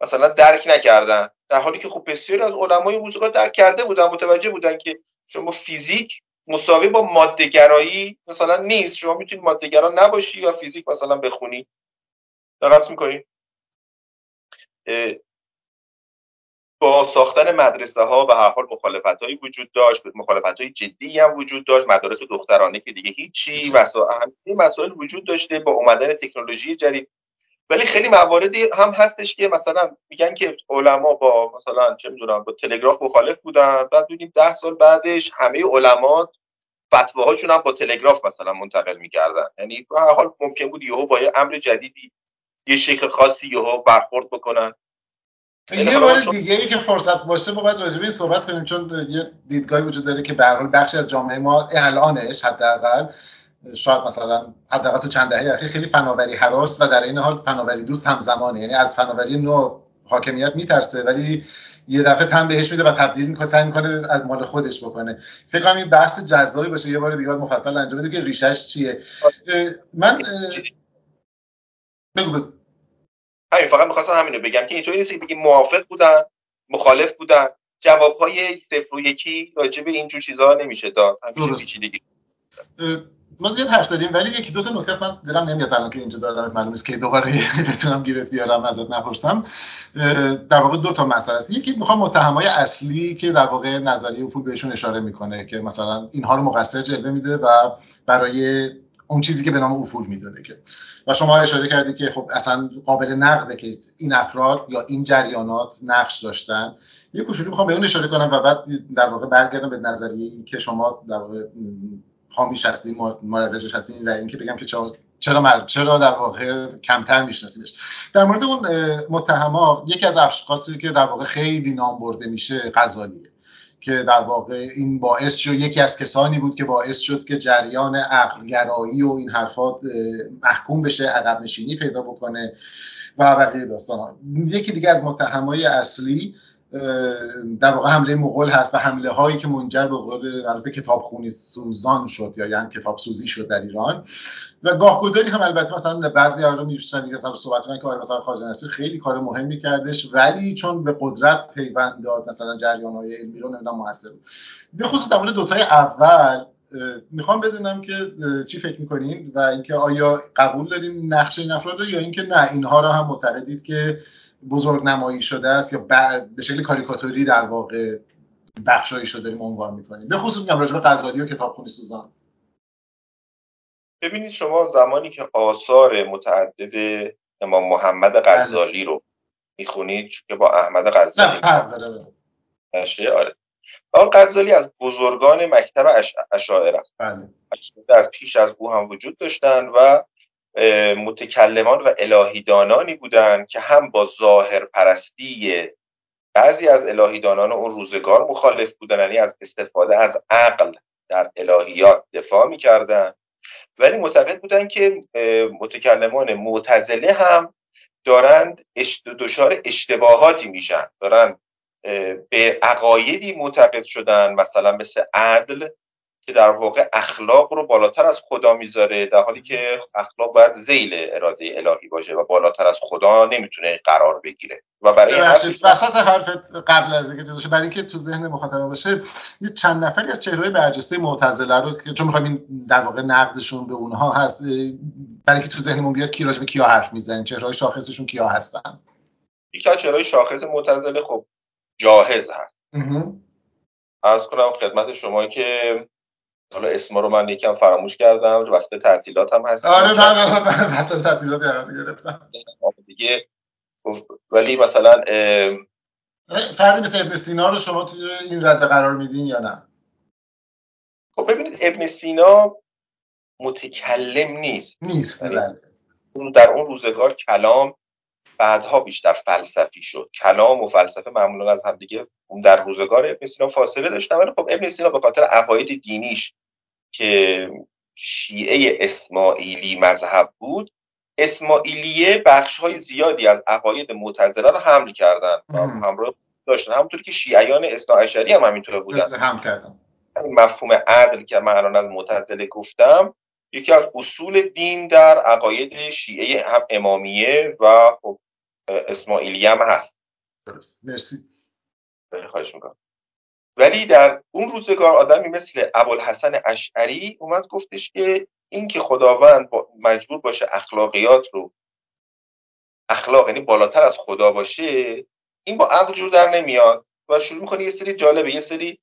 مثلا درک نکردن. در حالی که خب بسیاری از علمای موسیقی درک کرده بودن متوجه بودن که شما فیزیک مساوی با مادهگرایی مثلا نیست. شما می‌تونید مادهگرا نباشی یا فیزیک مثلا بخونی. دقت می‌کنی؟ با ساختن مدرسه ها به هر حال مخالفت هایی وجود داشت. مخالفت های جدی هم وجود داشت. مدارس دخترانه که دیگه هیچی. مسائل مسائل وجود داشته. با اومدن تکنولوژی جدید. ولی خیلی مواردی هم هستش که مثلا میگن که علما با مثلا چه می‌دونم با تلگراف مخالف بودن بعد دیدیم ده سال بعدش همه علما فتواهاشون هم با تلگراف مثلا منتقل می‌کردن. یعنی به هر حال ممکن بود یهو با یه امر جدیدی یه شکل خاصی یهو برخورد بکنن. یه بار دیگه ای که فرصت باشه با باید راجبه صحبت کنیم چون یه دیدگاهی وجود داره که به بخشی از جامعه ما الانش حداقل شاید مثلا حداقل تو چند دهه اخیر خیلی فناوری حراس و در این حال فناوری دوست همزمانه. یعنی از فناوری نو حاکمیت میترسه ولی یه دفعه تن بهش میده و تبدیل می‌کنه سعی می‌کنه از مال خودش بکنه. فکر کنم این بحث جذابی باشه یه بار دیگه مفصل انجام بده که ریشش چیه. من بگو بگو. همین فقط می‌خواستم همینو بگم که اینطوری نیست که بگیم موافق بودن مخالف بودن. جوابهای صفر و یکی راجع به اینجور چیزها نمیشه داد. پیچیدگی. ما زیاد حرف زدیم ولی یکی دو تا نکته من دلم نمیاد الان که اینجا دارم معلوم است که دوباره بتونم گیرت بیارم ازت نپرسم. در واقع دو تا مسئله است. یکی می‌خوام متهمای اصلی که در واقع نظریه افول بهشون اشاره می‌کنه که مثلا اینها رو مقصر جلوه میده و برای اون چیزی که به نام افول می‌دونه که. و شما اشاره کردید که خب اصلا قابل نقده که این افراد یا این جریانات نقش داشتن. یه کوچولو می‌خوام به اون اشاره کنم و بعد در واقع برگردم به نظریه که شما در واقع حامیش هستین مراقبش هستین و اینکه بگم که چرا چرا چرا در واقع کمتر میشناسیمش. در مورد اون متهما یکی از اشخاصی که در واقع خیلی نام برده میشه غزالیه که در واقع این باعث شد یکی از کسانی بود که باعث شد که جریان عقلگرایی و این حرفات محکوم بشه عقب نشینی پیدا بکنه و بقیه داستان یکی دیگه از متهمای اصلی در واقع حمله مغول هست و حمله هایی که منجر به قول کتاب خونی سوزان شد یا یعنی کتاب سوزی شد در ایران. و گاه گداری هم البته مثلا بعضی ها رو میشتن میگه مثلا صحبت که مثلا خواجه نصیر خیلی کار مهمی کردش ولی چون به قدرت پیوند داد مثلا جریان های علمی رو نمی‌دونم موثر بود. به خصوص در مورد دوتای اول می‌خوام بدونم که چی فکر می‌کنین و اینکه آیا قبول دارین نقش این افراد یا اینکه نه اینها رو هم معتقدید که بزرگ نمایی شده است یا به شکل کاریکاتوری در واقع بخشایی شده داریم عنوان می‌کنیم. به خصوص میگم راجع به غزالی و کتابخونی سوزان. ببینید شما زمانی که آثار متعدد امام محمد غزالی رو می‌خونید که با احمد غزالی نه فرق داره. آره. آن غزالی از بزرگان مکتب اش... اشاعره است. بله. از پیش از او هم وجود داشتن و متکلمان و الهیدانانی بودند که هم با ظاهر پرستی بعضی از الهیدانان اون روزگار مخالف بودن یعنی از استفاده از عقل در الهیات دفاع می‌کردن. ولی معتقد بودن که متکلمان معتزله هم دارند دچار اشتباهاتی میشن. دارن به عقایدی معتقد شدن مثلا مثل عدل که در واقع اخلاق رو بالاتر از خدا می‌ذاره در حالی که اخلاق باید زیل اراده الهی باشه و بالاتر از خدا نمی‌تونه قرار بگیره. و برای وسط حرف قبل از اینکه جداشه برای اینکه تو ذهن مخاطب باشه یه چند نفری از چهرهای برجسته معتزله رو چون می‌خوایم در واقع نقدشون به اونها هست برای اینکه تو ذهنمون بیاد کی به کیا حرف می‌زنیم چهرهای شاخصشون کیا هستن؟ یکی از چهرهای شاخص معتزله خب جاهز هست. از کنم خدمت شما که حالا اسما رو من یکم فراموش کردم وسط تعطیلات هم هست آره من وسط تعطیلات گرفتم. دیگه ولی مثلا فردی مثل ابن سینا رو شما توی این رد قرار میدین یا نه؟ خب ببینید ابن سینا متکلم نیست. نیست یعنی بله. در اون روزگار کلام بعدها بیشتر فلسفی شد. کلام و فلسفه معمولا از همدیگه اون در روزگار ابن سینا فاصله داشتن. ولی خب ابن سینا به خاطر عقاید دینیش که شیعه اسماعیلی مذهب بود اسماعیلیه بخش های زیادی از عقاید معتزله رو حمل کردن همراه داشتن. همونطور که شیعیان اصنا هم همینطور بودن. هم کردن. مفهوم عدل که من الان از معتزله گفتم یکی از اصول دین در عقاید شیعه هم امامیه و خب اسماعیلی هم هست. درست. مرسی. خواهش می‌کنم. ولی در اون روزگار آدمی مثل ابوالحسن اشعری اومد گفتش که این که خداوند مجبور باشه اخلاقیات رو اخلاق یعنی بالاتر از خدا باشه این با عقل جور در نمیاد و شروع می‌کنه یه سری جالبه یه سری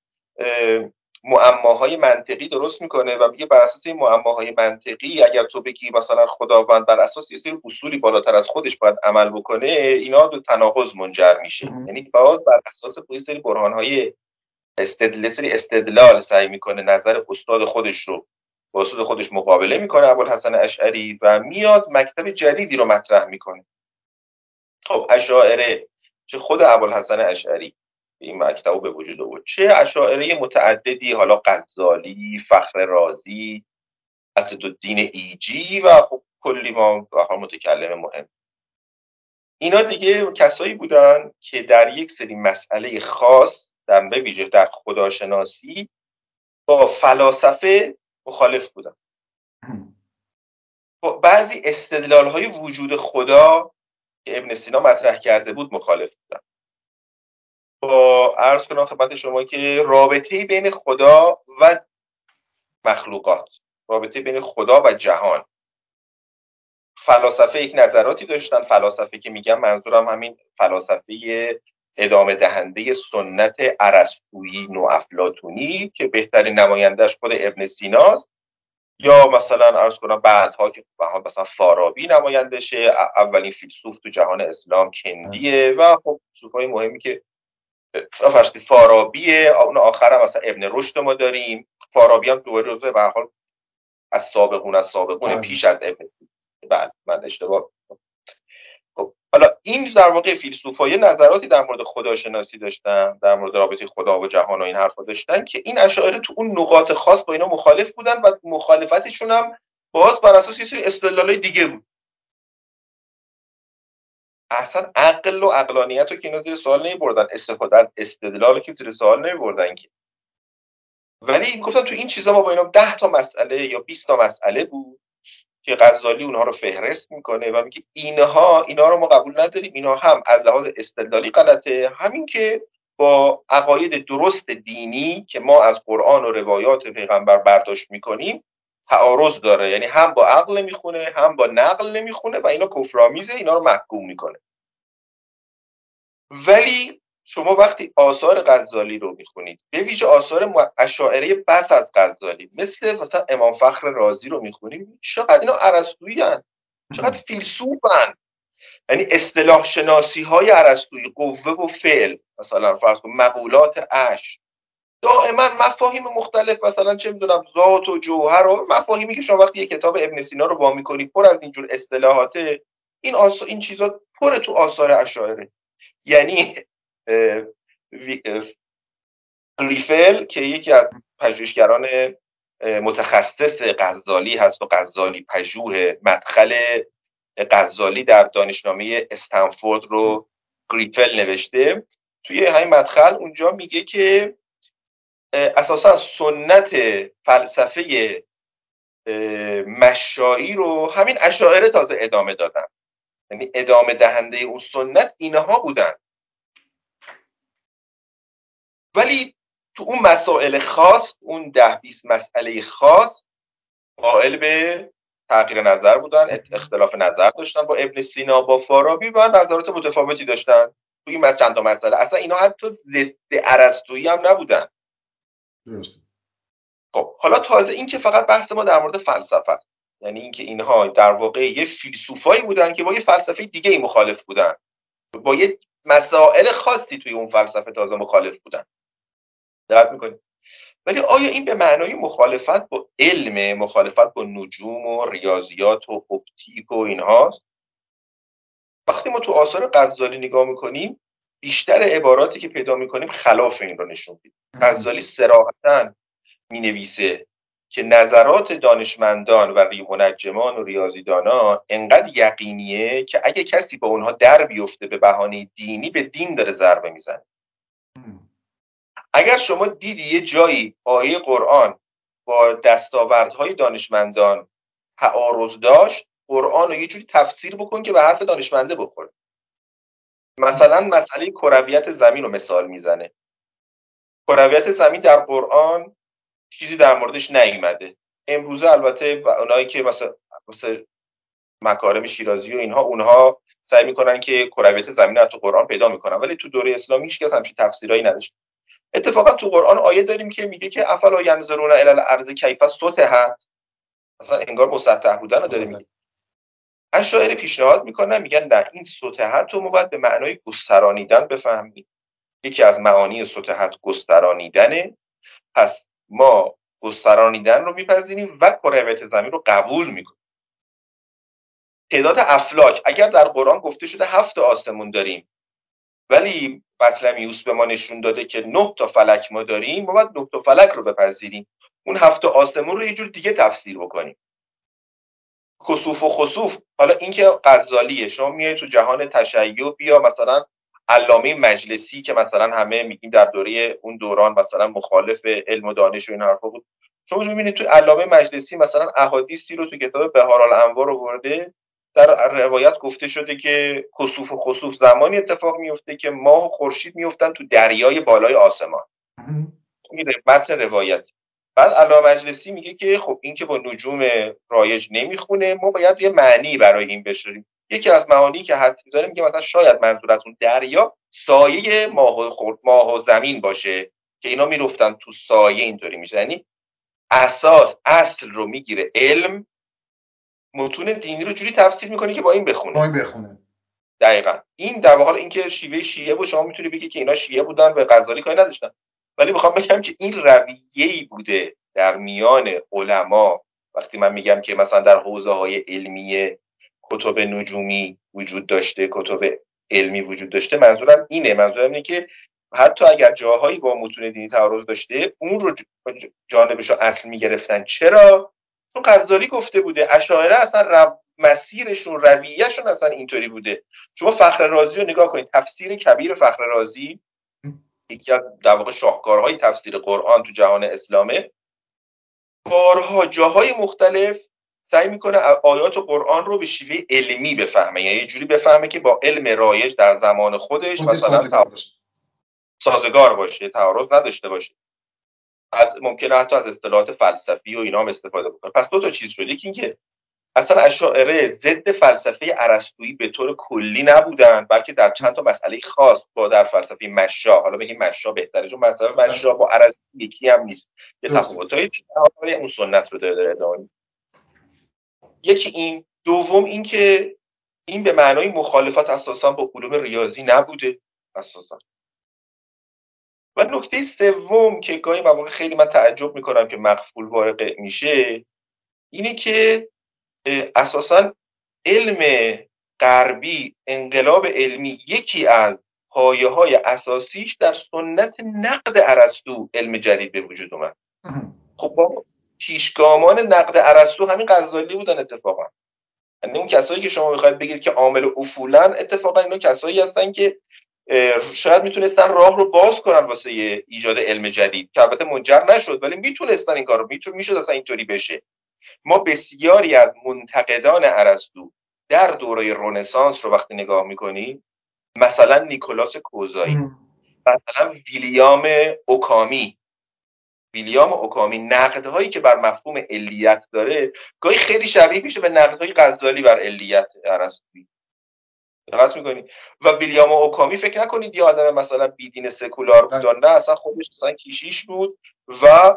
معماهای منطقی درست می‌کنه و میگه بر اساس این معماهای منطقی اگر تو بگی مثلا خداوند بر اساس یه سری اصولی بالاتر از خودش باید عمل بکنه اینا به تناقض منجر میشه. یعنی باز بر اساس یه سری برهانهای استدلال استدلال سعی می‌کنه نظر استاد خودش رو با استاد خودش مقابله می‌کنه ابوالحسن اشعری و میاد مکتب جدیدی رو مطرح می‌کنه. خب اشاعره چه خود ابوالحسن اشعری این مکتب به وجود بود چه اشاعره متعددی حالا غزالی فخر رازی اسدالدین ایجی و خب کلی ما متکلم مهم. اینا دیگه کسایی بودن که در یک سری مسئله خاص در ویژه در خداشناسی با فلاسفه مخالف بودن با بعضی استدلال های وجود خدا که ابن سینا مطرح کرده بود مخالف بودن با عرض کنم خدمت شما که رابطه بین خدا و مخلوقات رابطه بین خدا و جهان. فلاسفه یک نظراتی داشتن فلاسفه که میگم منظورم همین فلاسفه ادامه دهنده سنت عرستویی نو افلاتونی که بهترین نمایندهش خود ابن سیناست یا مثلا ارز کنم بعدها که مثلا فارابی نمایندشه اولین فیلسوف تو جهان اسلام کندیه و خب فیلسوفای مهمی که فرشتی فارابیه اون آخر هم مثلا ابن رشد ما داریم فارابی هم دوباره روزه به حال از سابقون از سابقون بله. پیش از ابن بله من اشتباه حالا این در واقع فیلسوفای نظراتی در مورد خداشناسی داشتن در مورد رابطه خدا و جهان و این حرفا داشتن که این اشاعره تو اون نقاط خاص با اینا مخالف بودن و مخالفتشون هم باز بر اساس یه سری استدلالای دیگه بود. اصلا عقل و عقلانیت رو که اینا زیر سوال نمیبردن استفاده از استدلال که زیر سوال نمیبردن که. ولی گفتم تو این چیزا ما با اینا 10 تا مسئله یا 20 تا مسئله بود. که غزالی اونها رو فهرست می‌کنه و میگه اینها اینا رو ما قبول نداریم اینها هم از لحاظ استدلالی غلطه. همین که با عقاید درست دینی که ما از قرآن و روایات پیغمبر برداشت می‌کنیم تعارض داره. یعنی هم با عقل نمی‌خونه هم با نقل نمی‌خونه و اینا کفرآمیزه اینا رو محکوم می‌کنه. ولی شما وقتی آثار غزالی رو می‌خونید به ویژه آثار اشاعره بس از غزالی مثل مثلا امام فخر رازی رو می‌خونید چقدر اینا عرستویی چقدر فیلسوفن یعنی اصطلاح شناسی های عرستویی قوه و فعل مثلا فرض کن مقولات اش. دائما مفاهیم مختلف مثلا چه می‌دونم ذات و جوهر و مفاهیمی که شما وقتی یه کتاب ابن سینا رو با می‌کنید پر از اینجور اصطلاحاته این آثار این چیزا پر تو آثار اشاعره. یعنی ریفل که یکی از پژوهشگران متخصص غزالی هست و غزالی پژوه مدخل غزالی در دانشنامه استنفورد رو گریفل نوشته. توی همین مدخل اونجا میگه که اساسا سنت فلسفه مشایی رو همین اشاعره تازه ادامه دادن. یعنی ادامه دهنده اون سنت اینها بودن. ولی تو اون مسائل خاص اون ده بیست مسئله خاص قائل به تغییر نظر بودن اختلاف نظر داشتن با ابن سینا با فارابی و نظرات متفاوتی داشتن. توی این چند تا مسئله. اصلا اینا حتی ضد ارسطویی هم نبودن. درست خب حالا تازه این که فقط بحث ما در مورد فلسفه یعنی اینکه اینها در واقع یه فیلسوفایی بودن که با یه فلسفه دیگه ای مخالف بودن. با یه مسائل خاصی توی اون فلسفه تازه مخالف بودن. درک می‌کنید ولی آیا این به معنای مخالفت با علم مخالفت با نجوم و ریاضیات و اپتیک و اینهاست؟ وقتی ما تو آثار غزالی نگاه می‌کنیم بیشتر عباراتی که پیدا می‌کنیم خلاف این رو نشون میده. غزالی صراحتا می‌نویسه که نظرات دانشمندان و منجمان و ریاضیدانان انقدر یقینیه که اگه کسی با اونها در بیفته به بهانه دینی به دین داره ضربه می‌زنه. اگر شما دیدی یه جایی آیه قرآن با دستاوردهای دانشمندان تعارض داشت قرآن رو یه جوری تفسیر بکن که به حرف دانشمنده بخوره. مثلا مسئله کرویت زمین رو مثال می‌زنه. کرویت زمین در قرآن چیزی در موردش نیومده. امروزه البته اونایی که مثلا مثل مکارم شیرازی و اینها اونها سعی می‌کنن که کرویت زمین رو تو قرآن پیدا می‌کنن. ولی تو دوره اسلامی هیچ کس همچین تفسیرایی نداشت. اتفاقا تو قرآن آیه داریم که میگه که افلا ینظرون الی الارض کیف سطحت؟ اصلا انگار مسطح بودن رو داره میگه. اشاعره پیشنهاد می‌کنن میگن نه این سطحت رو ما باید به معنای گسترانیدن بفهمیم. یکی از معانی سطحت گسترانیدنه. پس ما گسترانیدن رو میپذیریم و کرویت زمین رو قبول می‌کنیم. تعداد افلاک اگر در قرآن گفته شده هفت آسمون داریم ولی بطلمیوس به ما نشون داده که نه تا فلک ما داریم ما باید نه تا فلک رو بپذیریم. اون هفت آسمون رو یه جور دیگه تفسیر بکنیم. کسوف و خسوف. حالا اینکه غزالیه. شما میای تو جهان تشیع بیا مثلا علامه مجلسی که مثلا همه میگیم در دوره اون دوران مثلا مخالف علم و دانش و این حرفا بود. شما می‌بینید تو علامه مجلسی مثلا احادیثی رو تو کتاب بهار الانوار آورده. در روایت گفته شده که کسوف و خسوف زمانی اتفاق میفته که ماه و خورشید میفتن تو دریای بالای آسمان. میره متن روایت. بعد علامه مجلسی میگه که خب این که با نجوم رایج نمی‌خونه ما باید یه معنی برای این بشوریم یکی از معانی که حد داره میگه مثلا شاید منظور از اون دریا سایه ماه و, خورد، ماه و زمین باشه که اینا می‌رفتن تو سایه اینطوری میشه. یعنی اساس اصل رو می‌گیره علم متون دینی رو جوری تفسیر می‌کنه که با این بخونه. با این بخونه. دقیقا. این در واقع اینکه شیوه شیعه بود شما می‌تونی بگی که اینا شیعه بودن به غزالی کاری نداشتن. ولی می‌خوام بگم که این رویه‌ای بوده در میان علما. وقتی من میگم که مثلا در حوزه های علمی کتب نجومی وجود داشته کتب علمی وجود داشته منظورم اینه. منظورم اینه که حتی اگر جاهایی با متون دینی تعارض داشته اون رو جانبش رو اصل می‌گرفتن. چرا؟ چون غزالی گفته بوده اشاعره اصلا رو... مسیرشون رویهشون اصلا اینطوری بوده. شما فخر رازی رو نگاه کنید تفسیر کبیر فخر رازی یکی از در واقع شاهکارهای تفسیر قرآن تو جهان اسلامه. بارها جاهای مختلف سعی می‌کنه آیات قرآن رو به شیوه علمی بفهمه. یعنی یه جوری بفهمه که با علم رایج در زمان خودش مثلا سازگار باشه تعارض نداشته باشه. از ممکنه حتی از اصطلاحات فلسفی و اینا هم استفاده بکنه. پس دو تا چیز شده یکی اینکه اصلا اشاعره ضد فلسفه ارسطویی به طور کلی نبودن بلکه در چند تا مسئله خاص با در فلسفه مشا حالا بگیم مشا بهتره چون مسئله مشا با ارسطو یکی هم نیست. یه تفاوتایی اون سنت رو داره ادامه یکی این. دوم اینکه این به معنای مخالفت اساسا با علوم ریاضی نبوده اساسا. و نکته سوم که گاهی مواقع خیلی من تعجب می‌کنم که مقفول واقع میشه اینه که اساسا علم غربی انقلاب علمی یکی از پایه های اساسیش در سنت نقد ارسطو علم جدید به وجود اومد. خب با پیشگامان نقد ارسطو همین غزالی بودن اتفاقا. یعنی اون کسایی که شما می‌خواید بگید که عامل افولن اتفاقا اینا کسایی هستن که شاید می‌تونستن راه رو باز کنن واسه ایجاد علم جدید که البته منجر نشد ولی می‌تونستن این کار رو می‌شد اصلا اینطوری بشه. ما بسیاری از منتقدان ارسطو در دوره رنسانس رو وقتی نگاه می‌کنیم مثلا نیکولاس کوزایی مثلا ویلیام اوکامی. ویلیام اوکامی نقدهایی که بر مفهوم علیت داره گاهی خیلی شبیه میشه به نقدهای غزالی بر علیت ارسطویی دقت می‌کنید و ویلیام اوکامی فکر نکنید یه آدم مثلا بیدین سکولار بود بله. نه اصلا خودش مثلا کیشیش بود و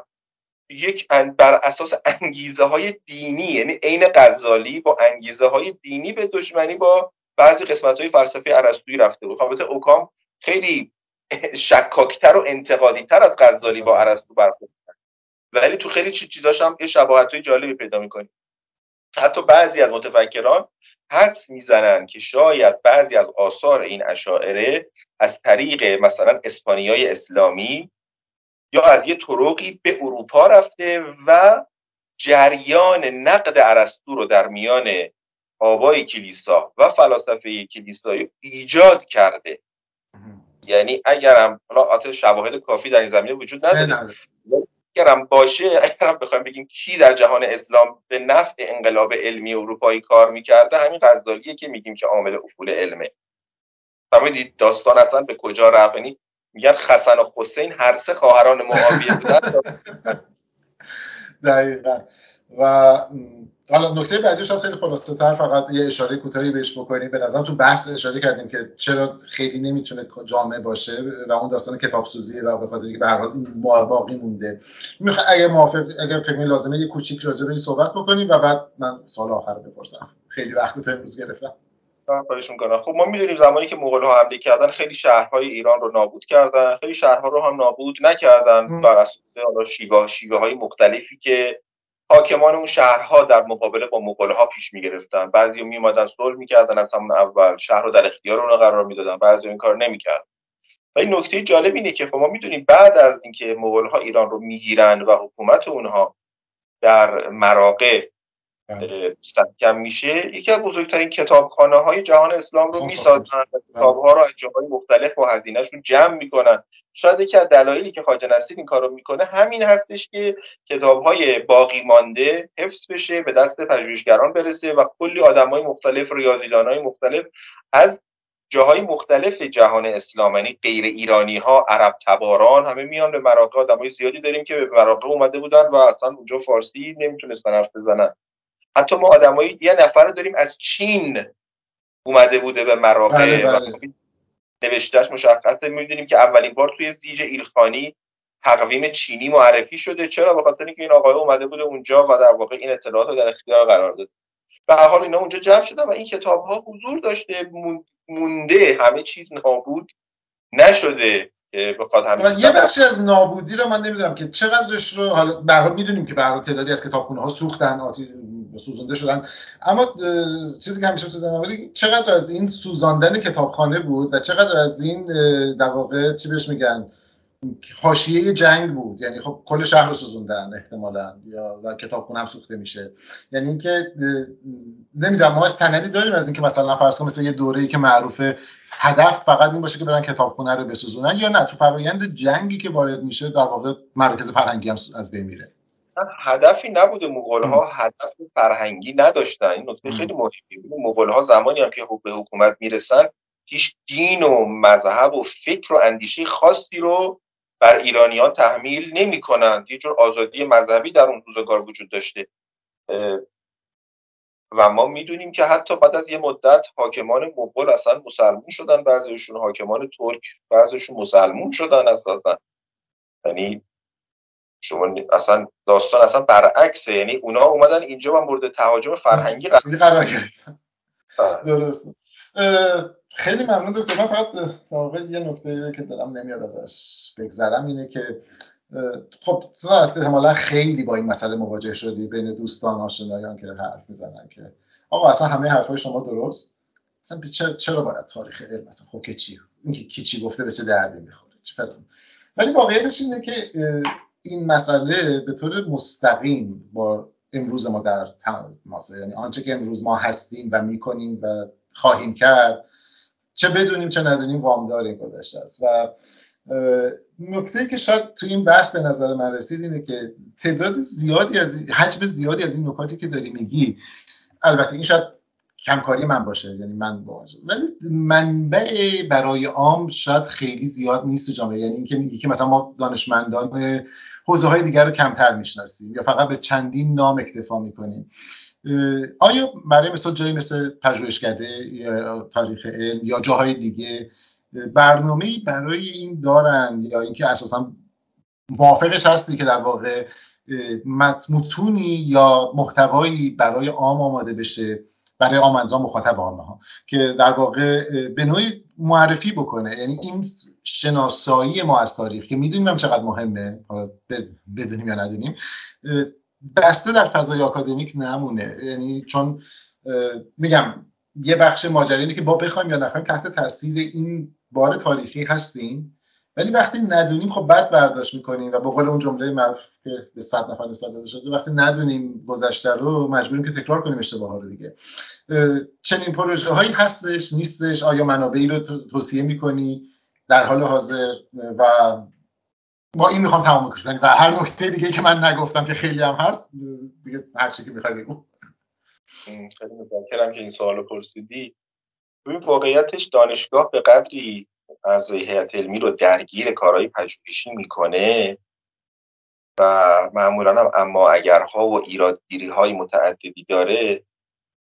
یک بر اساس انگیزه های دینی یعنی عین غزالی با انگیزه های دینی به دشمنی با بعضی قسمت های فلسفه ارسطویی رفته بود. البته اوکام خیلی شکاکتر و انتقادی تر از غزالی با ارسطو برخورد ولی تو خیلی چیزاش هم یه شباهت های جالبی پیدا می‌کنیم حتی بعضی از متفکران حدس می‌زنن که شاید بعضی از آثار این اشاعره از طریق مثلا اسپانیای اسلامی یا از یه طرقی به اروپا رفته و جریان نقد ارسطو رو در میان آبای کلیسا و فلاسفه کلیسایی ایجاد کرده. یعنی اگرم حالا آت شواهد کافی در این زمینه وجود نداره. اگرم باشه اگرم بخوایم بگیم کی در جهان اسلام به نفع انقلاب علمی اروپایی کار می‌کرده همین غزالیه که میگیم که عامل افول علمه. فهمیدید داستان اصلا به کجا رفت؟ یعنی میگن خسن و حسین هر سه خواهران معاویه بودن. دقیقا. و حالا نکته بعدی شاید خیلی خلاصه تر فقط یه اشاره کوتاهی بهش بکنیم. به نظرم تو بحث اشاره کردیم که چرا خیلی نمی‌تونه جامعه باشه و اون داستان کتاب سوزیه و به خاطر اینکه به هر حال باقی مونده. می‌خوام اگه موافق اگر فکر لازمه یه کوچیک راجع به این صحبت بکنیم و بعد من سال آخر بپرسم. خیلی وقت تو امروز گرفتم. خب ما می‌دونیم زمانی که مغول ها حمله کردن خیلی شهرهای ایران رو نابود کردن. خیلی شهرها رو هم نابود نکردن بر اساس شیوه شیوه های مختلفی که حاکمان اون شهرها در مقابله با مغول ها پیش می‌گرفتن. بعضی میمادن صلح می‌کردن از همون اول شهر رو در اختیار اونها قرار می‌دادن. بعضی این کار نمی‌کردن. و این نکته جالب اینه که خب ما می‌دونیم بعد از اینکه مغول ها ایران رو می‌گیرن و حکومت اونها در مراقع بله. مستحکم میشه یکی از بزرگترین کتابخانه های جهان اسلام رو می‌سازن کتاب ها رو از جاهای مختلف با هزینهشون جمع می‌کنن. شاید یکی از دلایلی که خواجه نصیر این کارو می‌کنه همین هستش که کتاب های باقی مانده حفظ بشه به دست پژوهشگران برسه و کلی آدم های مختلف ریاضیدان های مختلف از جاهای مختلف جهان اسلام یعنی غیر ایرانی ها عرب تباران همه میان به مراقع آدم های زیادی داریم که به مراقع اومده بودن و اصلا اونجا فارسی نمی‌تونستن حرف بزنن حتی ما آدمایی یه نفر داریم از چین اومده بوده به مراقع بله بله. نوشتهش مشخصه. می‌دونیم که اولین بار توی زیج ایلخانی تقویم چینی معرفی شده. چرا؟ به خاطر اینکه این آقای اومده بوده اونجا و در واقع این اطلاعات رو در اختیار قرار داده. به هر حال اینا اونجا جمع شده و این کتاب ها حضور داشته مونده. همه چیز نابود نشده. بخواد همین یه بخشی از نابودی رو من نمی‌دونم که چقدرش رو حالا به می‌دونیم که برای تعدادی از کتابخونه ها سوختن آتی سوزونده شدن. اما چیزی که همیشه تو ذهنم چقدر از این سوزاندن کتابخانه بود و چقدر از این در واقع چی بهش میگن؟ حاشیه جنگ بود. یعنی خب کل شهر رو سوزوندن احتمالا. یا و کتابخونه هم سوخته میشه. یعنی اینکه نمی‌دونم ما سندی داریم از اینکه مثلا فرض کن مثل یه دوره‌ای که معروفه هدف فقط این باشه که برن کتابخونه رو بسوزونن یا نه. تو فرآیند جنگی که وارد میشه در واقع مرکز فرهنگی هم از بین میره. هدفی نبوده. مغول ها هدف فرهنگی نداشتن. این نکته خیلی بود. مغول ها زمانی هم که به حکومت می‌رسن هیچ دین و مذهب و فکر و اندیشه خاصی رو بر ایرانیان تحمیل نمی کنند یه جور آزادی مذهبی در اون روزگار وجود داشته. و ما می‌دونیم که حتی بعد از یه مدت حاکمان مغول اصلا مسلمون شدن. بعضیشون حاکمان ترک بعضیشون مسلمون شدن اساسا. یعنی شما اصلا داستان اصلا برعکسه. یعنی اونا اومدن اینجا و مورد تهاجم فرهنگی قرار گرفتن. درست خیلی ممنون دکتر. من فقط واقع یه نکته که دلم نمیاد ازش بگذرم اینه که خب تو احتمالا خیلی با این مسئله مواجه شدی بین دوستان آشنایان که حرف می‌زنن که آقا اصلا همه حرفای شما درست؟ اصلا چرا باید تاریخ علم مثلا خب که چی اینکه کی چی گفته به چه دردی می‌خوره؟ ولی واقعیتش اینه که این مسئله به طور مستقیم با امروز ما در تماسه یعنی آنچه که امروز ما هستیم و می‌کنیم و خواهیم کرد چه بدونیم چه ندونیم وامدار این گذشته است. و نکته که شاید تو این بحث به نظر من رسید اینه که تعداد زیادی از حجم زیادی از این نکاتی که داری میگی البته این شاید کمکاری من باشه یعنی من باشه ولی منبع برای عام شاید خیلی زیاد نیست تو جامعه. یعنی اینکه میگی که مثلا ما دانشمندان حوزه های دیگر رو کمتر می‌شناسیم یا فقط به چندین نام اکتفا می‌کنیم. آیا برای مثلا جایی مثل پژوهشکده یا تاریخ علم یا جاهای دیگه برنامه برای این دارن یا اینکه اساسا موافقش هستی که در واقع متونی یا محتوایی برای عام آماده بشه برای عام مخاطب عامه ها که در واقع به نوعی معرفی بکنه؟ یعنی این شناسایی ما از تاریخ که می‌دونیم هم چقدر مهمه بدونیم یا ندونیم بسته در فضای آکادمیک نمونه. یعنی چون میگم یه بخش ماجرا که با بخوایم یا نخوایم تحت تاثیر این بار تاریخی هستیم. ولی وقتی ندونیم خب بد برداشت می‌کنیم و با قول اون جمله معروف که به صد نفر نسبت داده شده وقتی ندونیم گذشته رو مجبوریم که تکرار کنیم اشتباه ها رو دیگه. چنین پروژه هایی هستش نیستش. آیا منابعی رو توصیه می‌کنی؟ در حال حاضر. و با این می‌خوام تمام کنیم و هر نکته دیگه که من نگفتم که خیلی هم هست دیگه هر چی که می‌خوای بگو. خیلی متشکرم که این سوال پرسیدی. ببین واقعیتش دانشگاه به قدری از هیئت علمی رو درگیر کارهای پژوهشی می‌کنه و معمولا هم اما اگرها و ایرادگیری های متعددی داره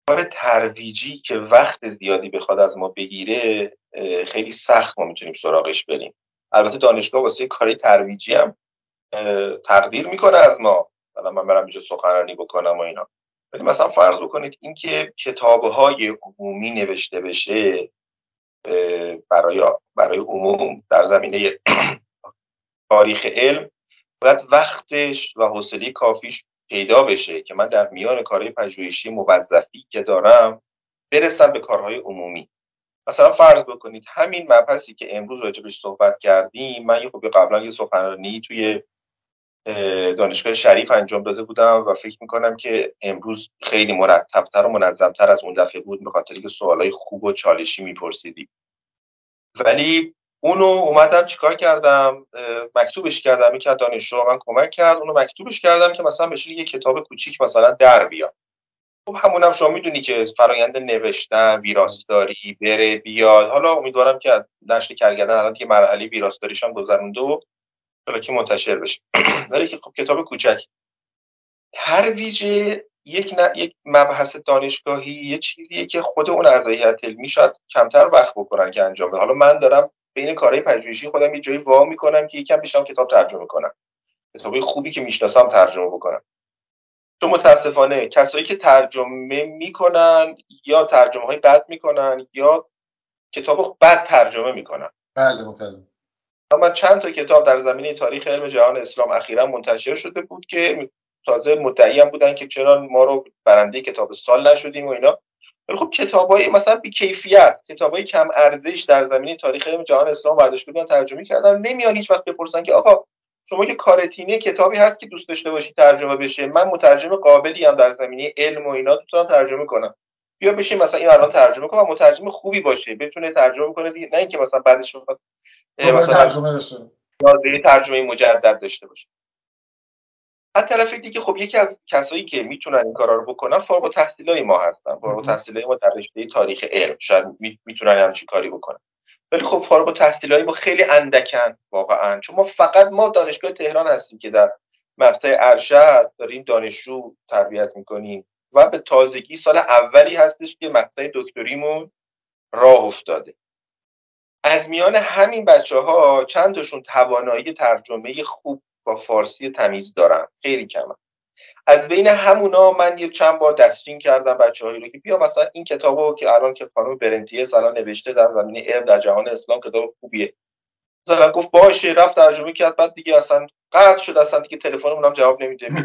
کار ترویجی که وقت زیادی بخواد از ما بگیره خیلی سخت ما می‌تونیم سراغش بریم. البته دانشگاه واسه کاری ترویجی هم تقدیر می‌کنه از ما. مثلا من برم اینجا سخنرانی بکنم و اینا. ولی مثلا فرض بکنید اینکه کتابهای عمومی نوشته بشه برای برای عموم در زمینه تاریخ علم باید وقتش و حوصله کافیش پیدا بشه که من در میان کارهای پژوهشی موظفی که دارم برسم به کارهای عمومی. مثلا فرض بکنید همین مبحثی که امروز راجبش صحبت کردیم من یه خوبی قبلا یه سخنرانی توی دانشگاه شریف انجام داده بودم و فکر می‌کنم که امروز خیلی مرتبتر و منظمتر از اون دفعه بود به خاطر که سوالای خوب و چالشی میپرسیدیم. ولی اونو اومدم چیکار کردم؟ مکتوبش کردم که دانشجو من کمک کرد اونو مکتوبش کردم که مثلا بشه یه کتاب کوچیک مثلا در بیاد. خب همونم شما می‌دونی که فرایند نوشتن ویراستاری بره بیاد. حالا امیدوارم که نشر کرگدن الان دیگه مرحله ویراستاریش هم گذرونده و که منتشر بشه. ولی که خب کتاب کوچک. ترویج یک ن... یک مبحث دانشگاهی یه چیزیه که خود اون اعضای هیئت علمی شاید کمتر وقت بکنن که انجام حالا من دارم بین کارهای پژوهشی خودم یه جایی وا می‌کنم که یکم بشم کتاب ترجمه کنم. کتابی خوبی که می‌شناسم ترجمه بکنم. چون متاسفانه کسایی که ترجمه می‌کنن یا ترجمه های بد می‌کنن یا کتاب بد ترجمه می‌کنن. بله متاسفانه. من چند تا کتاب در زمینه تاریخ علم جهان اسلام اخیرا منتشر شده بود که تازه مدعی هم بودن که چرا ما رو برنده کتاب سال نشدیم و اینا. ولی خب کتابای مثلا بی کیفیت کتابای کم ارزش در زمینه تاریخ علم جهان اسلام برداشت بودن ترجمه کردن. نمیان هیچ وقت بپرسن که آقا شما که کارتینی کتابی هست که دوست داشته باشی ترجمه بشه من مترجم قابلی هم در زمینه علم و اینا می‌تونم ترجمه کنم. بیا بشین مثلا این الان ترجمه کنم مترجم خوبی باشه. بتونه ترجمه کنه دیگه نه اینکه مثلا بعدش بخواد مثلا ترجمه بشه. ترجمه مجدد داشته باشه. از طرف دیگه خب یکی از کسایی که می‌تونن این کارا رو بکنن فارغ التحصیلای ما هستن. فارغ التحصیلای ما در رشته تاریخ علم. شاید می‌تونن همچین کاری بکنن. ولی خب فارغ التحصیلای ما خیلی اندکن واقعا. چون ما فقط ما دانشگاه تهران هستیم که در مقطع ارشد داریم دانشجو تربیت می‌کنیم و به تازگی سال اولی هستش که مقطع دکتریمون راه افتاده. از میان همین بچه ها چند تاشون توانایی ترجمه خوب با فارسی تمیز دارن؟ خیلی کمه از بین همونا من یه چند بار دسترین کردم بچه هایی رو که بیا مثلا این کتابو که الان که خانم برنتیه سلام نوشته در زمینه علم در جهان اسلام کتاب خوبیه. مثلا گفت باشه رفت ترجمه کرد بعد دیگه اصلا قطع شد اصلا دیگه تلفنمون هم جواب نمیده.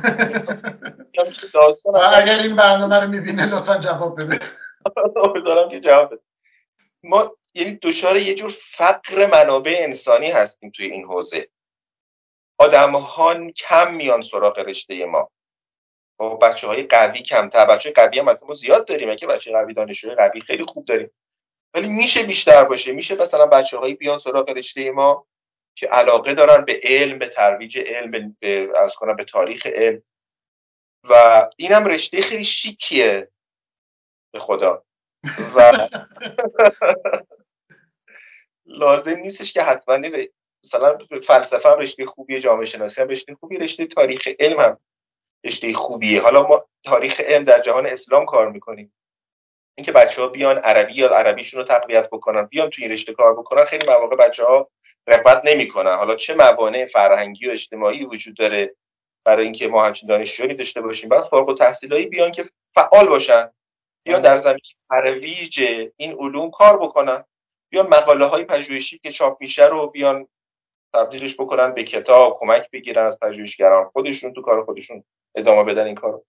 اگر این برنامه رو می‌بینه لطفا جواب بده. دارم که جواب بده. ما یعنی دچار یه جور فقر منابع انسانی هستیم توی این حوزه. آدم ها کم میان سراغ رشته ما. با بچه های قوی کمتر. بچه قوی هم ما زیاد داریم که بچه قوی دانشجوی قوی خیلی خوب داریم. ولی میشه بیشتر باشه. میشه مثلا بچه هایی بیان سراغ رشته ما که علاقه دارن به علم به ترویج علم به از کنم به تاریخ علم. و اینم رشته خیلی شیکیه. به خدا. و لازم نیستش که حتما مثلا فلسفه هم رشته خوبیه جامعه شناسی هم رشته خوبی رشته تاریخ علم هم. رشته خوبیه. حالا ما تاریخ علم در جهان اسلام کار می‌کنیم. اینکه بچه ها بیان عربی یا عربیشون رو تقویت بکنن بیان توی رشته کار بکنن خیلی مواقع بچه ها رغبت نمی‌کنن. حالا چه موانع فرهنگی و اجتماعی وجود داره برای اینکه ما همچین دانشجویی داشته باشیم؟ بعد فارغ التحصیلایی بیان که فعال باشن. بیان در زمین ترویج این علوم کار بکنن. بیان مقاله های پژوهشی که چاپ میشه رو بیان تبدیلش بکنن به کتاب کمک بگیرن از پژوهشگران خودشون تو کار خودشون ادامه بدن این کارو.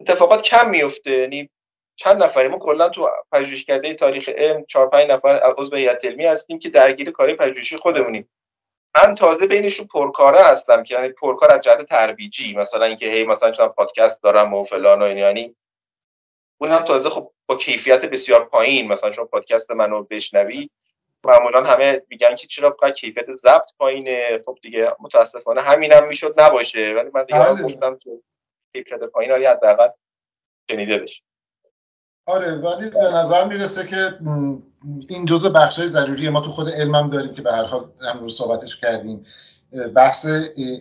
اتفاقات کم میفته یعنی چند نفری ما کلا تو پژوهشکده تاریخ علم 4 5 نفر عضو هیئت علمی هستیم که درگیر کاری پژوهشی خودمونیم. من تازه بینشون پرکاره هستم که یعنی پرکار از جهت ترویجی مثلا اینکه هی مثلا چند پادکست دارم و فلان و یعنی اون هم تازه خب با کیفیت بسیار پایین مثلا شما پادکست منو بشنوی معمولا همه میگن که چرا قد کیفیت ضبط پایینه؟ خب دیگه متاسفانه همینم می‌شد نباشه. ولی من دیگه بله. گفتم که کیفیت پایین ولی حداقل شنیده بشه. آره ولی به نظر می‌رسه که این جزء بخشای ضروری ما تو خود علمم داریم که به هر حال امروز صحبتش کردیم. بحث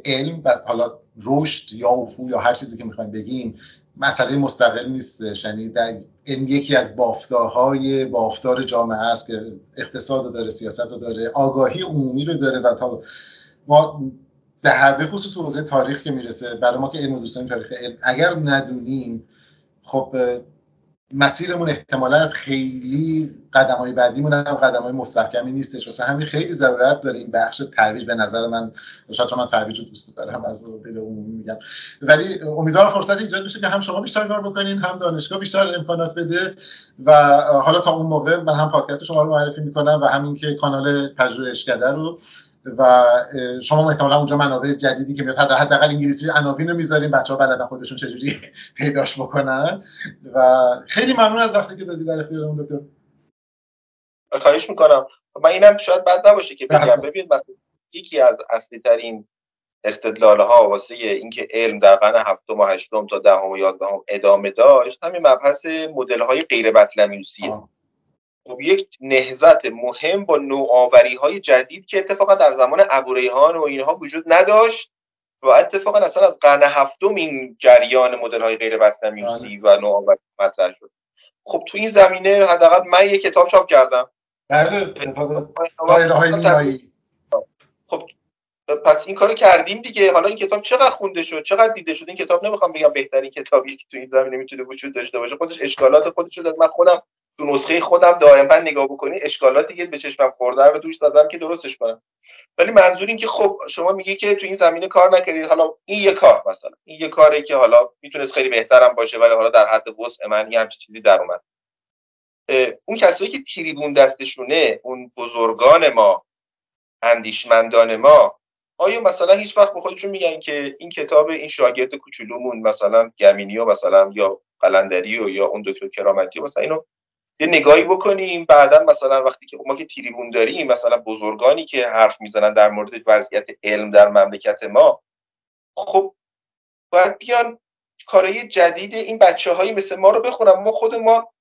علم و حالا رشد یا افول یا هر چیزی که می‌خوایم بگیم مسئله مستقل نیست یعنی در علم یکی از بافتارهای بافتار جامعه است که اقتصاد داره سیاست رو داره آگاهی عمومی رو داره و تا ما به هر خصوص حوزه تاریخ که می‌رسه برای ما که علم دوستان تاریخ علم اگر ندونیم خب مسیرمون احتمالا خیلی قدم های بعدیمون هم قدم های مستحکمی نیستش. واسه همین خیلی ضرورت داره این بخش ترویج. به نظر من شاید من ترویج رو دوست دارم از دل عمومی میگم. ولی امیدوارم فرصت ایجاد بشه که هم شما بیشتر کار بکنین هم دانشگاه بیشتر امکانات بده. و حالا تا اون موقع من هم پادکست شما رو معرفی می‌کنم و همین که کانال پژوهشکده رو و شما احتمالا اونجا منابع جدیدی که میاد حداقل انگلیسی عناوین رو می‌ذاریم بچه ها بلدن خودشون چجوری پیداش بکنن. و خیلی ممنون از وقتی که دادی در اختیارمون دکتر. خواهش می‌کنم. من اینم شاید بد نباشه که بگم. بله. ببینید مثلا یکی از اصلی ترین استدلال ها واسه اینکه علم در قرن هفتم و هشتم تا دهم و یازدهم ادامه داشت همین مبحث مدل های غیر بطلمیوسیه یک نهزت مهم با نوآوری های جدید که اتفاقا در زمان ابوریحان و اینها وجود نداشت و اتفاقا اصلا از قرن هفتم این جریان مدل های غیر بطلمیوسی بله. و نوآوری مطرح شد. خب تو این زمینه حداقل من یک کتاب چاپ کردم. بله خب پس این کارو کردیم دیگه. حالا این کتاب چقدر خونده شد؟ چقدر دیده شد؟ این کتاب نمی‌خوام بگم بهترین کتابی که تو این زمینه می‌تونه وجود داشته باشه. خودش اشکالات خودش رو داد. من خودم تو نسخه خودم دائما نگاه بکنی اشکالات دیگه به چشمم خورده و توش زدم که درستش کنم. ولی منظور این که خب شما میگی که تو این زمینه کار نکردید حالا این یه کار مثلا این یه کاری که حالا می‌تونست خیلی بهترم باشه ولی حالا در حد وسع من یه همچین چیزی در اومد. اون کسایی که تریبون دستشونه اون بزرگان ما اندیشمندان ما آیا مثلا هیچ وقت به خودشون میگن که این کتاب این شاگرد کوچولومون مثلا گمینی مثلا یا قلندری و یا اون دکتر کرامتی مثلا اینو یه نگاهی بکنیم. بعدا مثلا وقتی که ما که تریبون داریم مثلا بزرگانی که حرف می‌زنن در مورد وضعیت علم در مملکت ما خب باید بیان کارهای جدید این بچه هایی مثل ما رو بخونم ما خود ما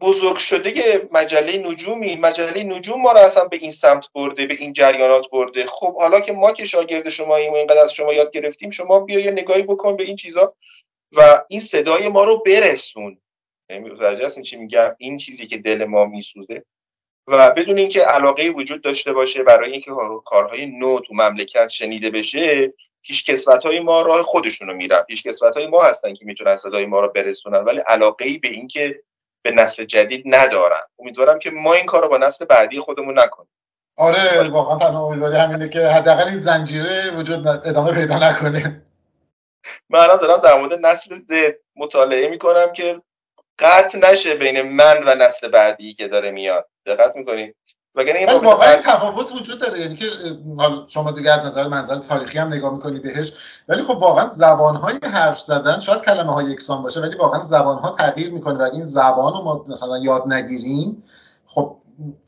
بزرگ شده مجله نجومی. مجله نجوم ما رو اصلا به این سمت برده به این جریانات برده. خب حالا که ما که شاگرد شما ایم اینقدر از شما یاد گرفتیم شما بیا یه نگاهی بکن به این چیزا و این صدای ما رو برسون. متوجه هستین چی میگم؟ این چیزی که دل ما میسوزه. و بدون اینکه علاقه وجود داشته باشه برای اینکه کارهای نو تو مملکت شنیده بشه پیش کسوت های ما راه خودشونو میرن. پیش کسوت های ما هستن که می‌تونن صدای ما رو برسونن ولی علاقه ای به اینکه به نسل جدید ندارن. امیدوارم که ما این کار رو با نسل بعدی خودمون نکنیم. آره واقعا تنها امیدواری همینه که حداقل این زنجیره وجود ادامه پیدا نکنه. من الان دارم در مورد نسل زد مطالعه می‌کنم که قطع نشه بین من و نسل بعدی که داره میاد. دقت می‌کنید وگرنه این واقعا تفاوت وجود داره. یعنی که شما دیگه از نظر منظر تاریخی هم نگاه می‌کنی بهش ولی خب واقعا زبان های حرف زدن شاید کلمه های یکسان باشه ولی واقعا زبان ها تغییر می‌کنه و این زبان رو ما مثلا یاد نگیریم خب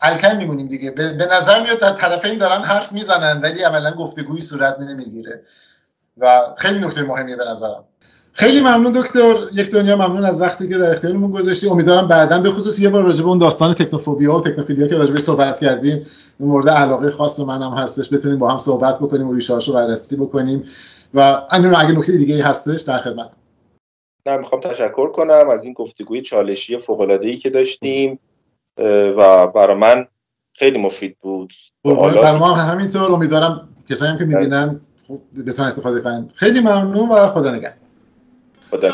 الکن میمونیم دیگه. به نظر میاد در طرفین دارن حرف می‌زنن ولی عملا گفتگویی صورت نمی‌گیره. و خیلی نکته مهمیه به نظرم. خیلی ممنون دکتر. یک دنیا ممنون از وقتی که در اختیارمون گذاشتی. امیدوارم بعدا به خصوص یه بار راجع به اون داستان تکنوفوبیا و تکنوفیلیا که راجع صحبت کردیم مورد علاقه خاص منم هستش بتونیم با هم صحبت بکنیم و ریشه رو بررسی بکنیم. و همین اگه نکته دیگه هستش در خدمت. نه می‌خوام تشکر کنم از این گفتگوی چالشی فوق ای که داشتیم و برای من خیلی مفید بود. برای ما همینطور. امیدوارم کسایی هم که می‌بینن بتونن استفاده کنن. خیلی ممنون و خدا نگهدار. خدا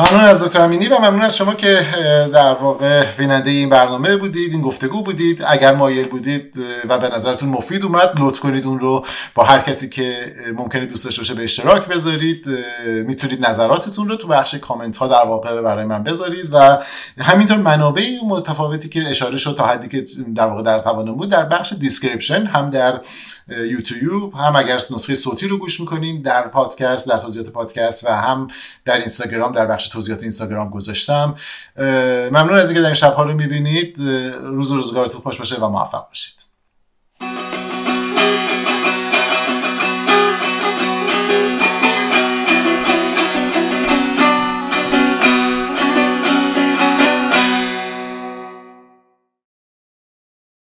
ممنون از دکتر امینی و ممنون از شما که در واقع بیننده این برنامه بودید این گفتگو بودید. اگر مایل بودید و به نظرتون مفید اومد لطف کنید اون رو با هر کسی که ممکنه دوست داشته باشه به اشتراک بذارید. می‌تونید نظراتتون رو تو بخش کامنت ها در واقع برای من بذارید و همینطور منابع متفاوتی که اشاره شد تا حدی که در واقع در توانم بود در بخش description هم در یوتیوب. هم اگر نسخه صوتی رو گوش می‌کنین در پادکست در توضیحات پادکست و هم در اینستاگرام در بخش توضیحات اینستاگرام گذاشتم. ممنون از اینکه در این شبها رو می‌بینید. روز و روزگارتون خوش باشه و موفق باشید.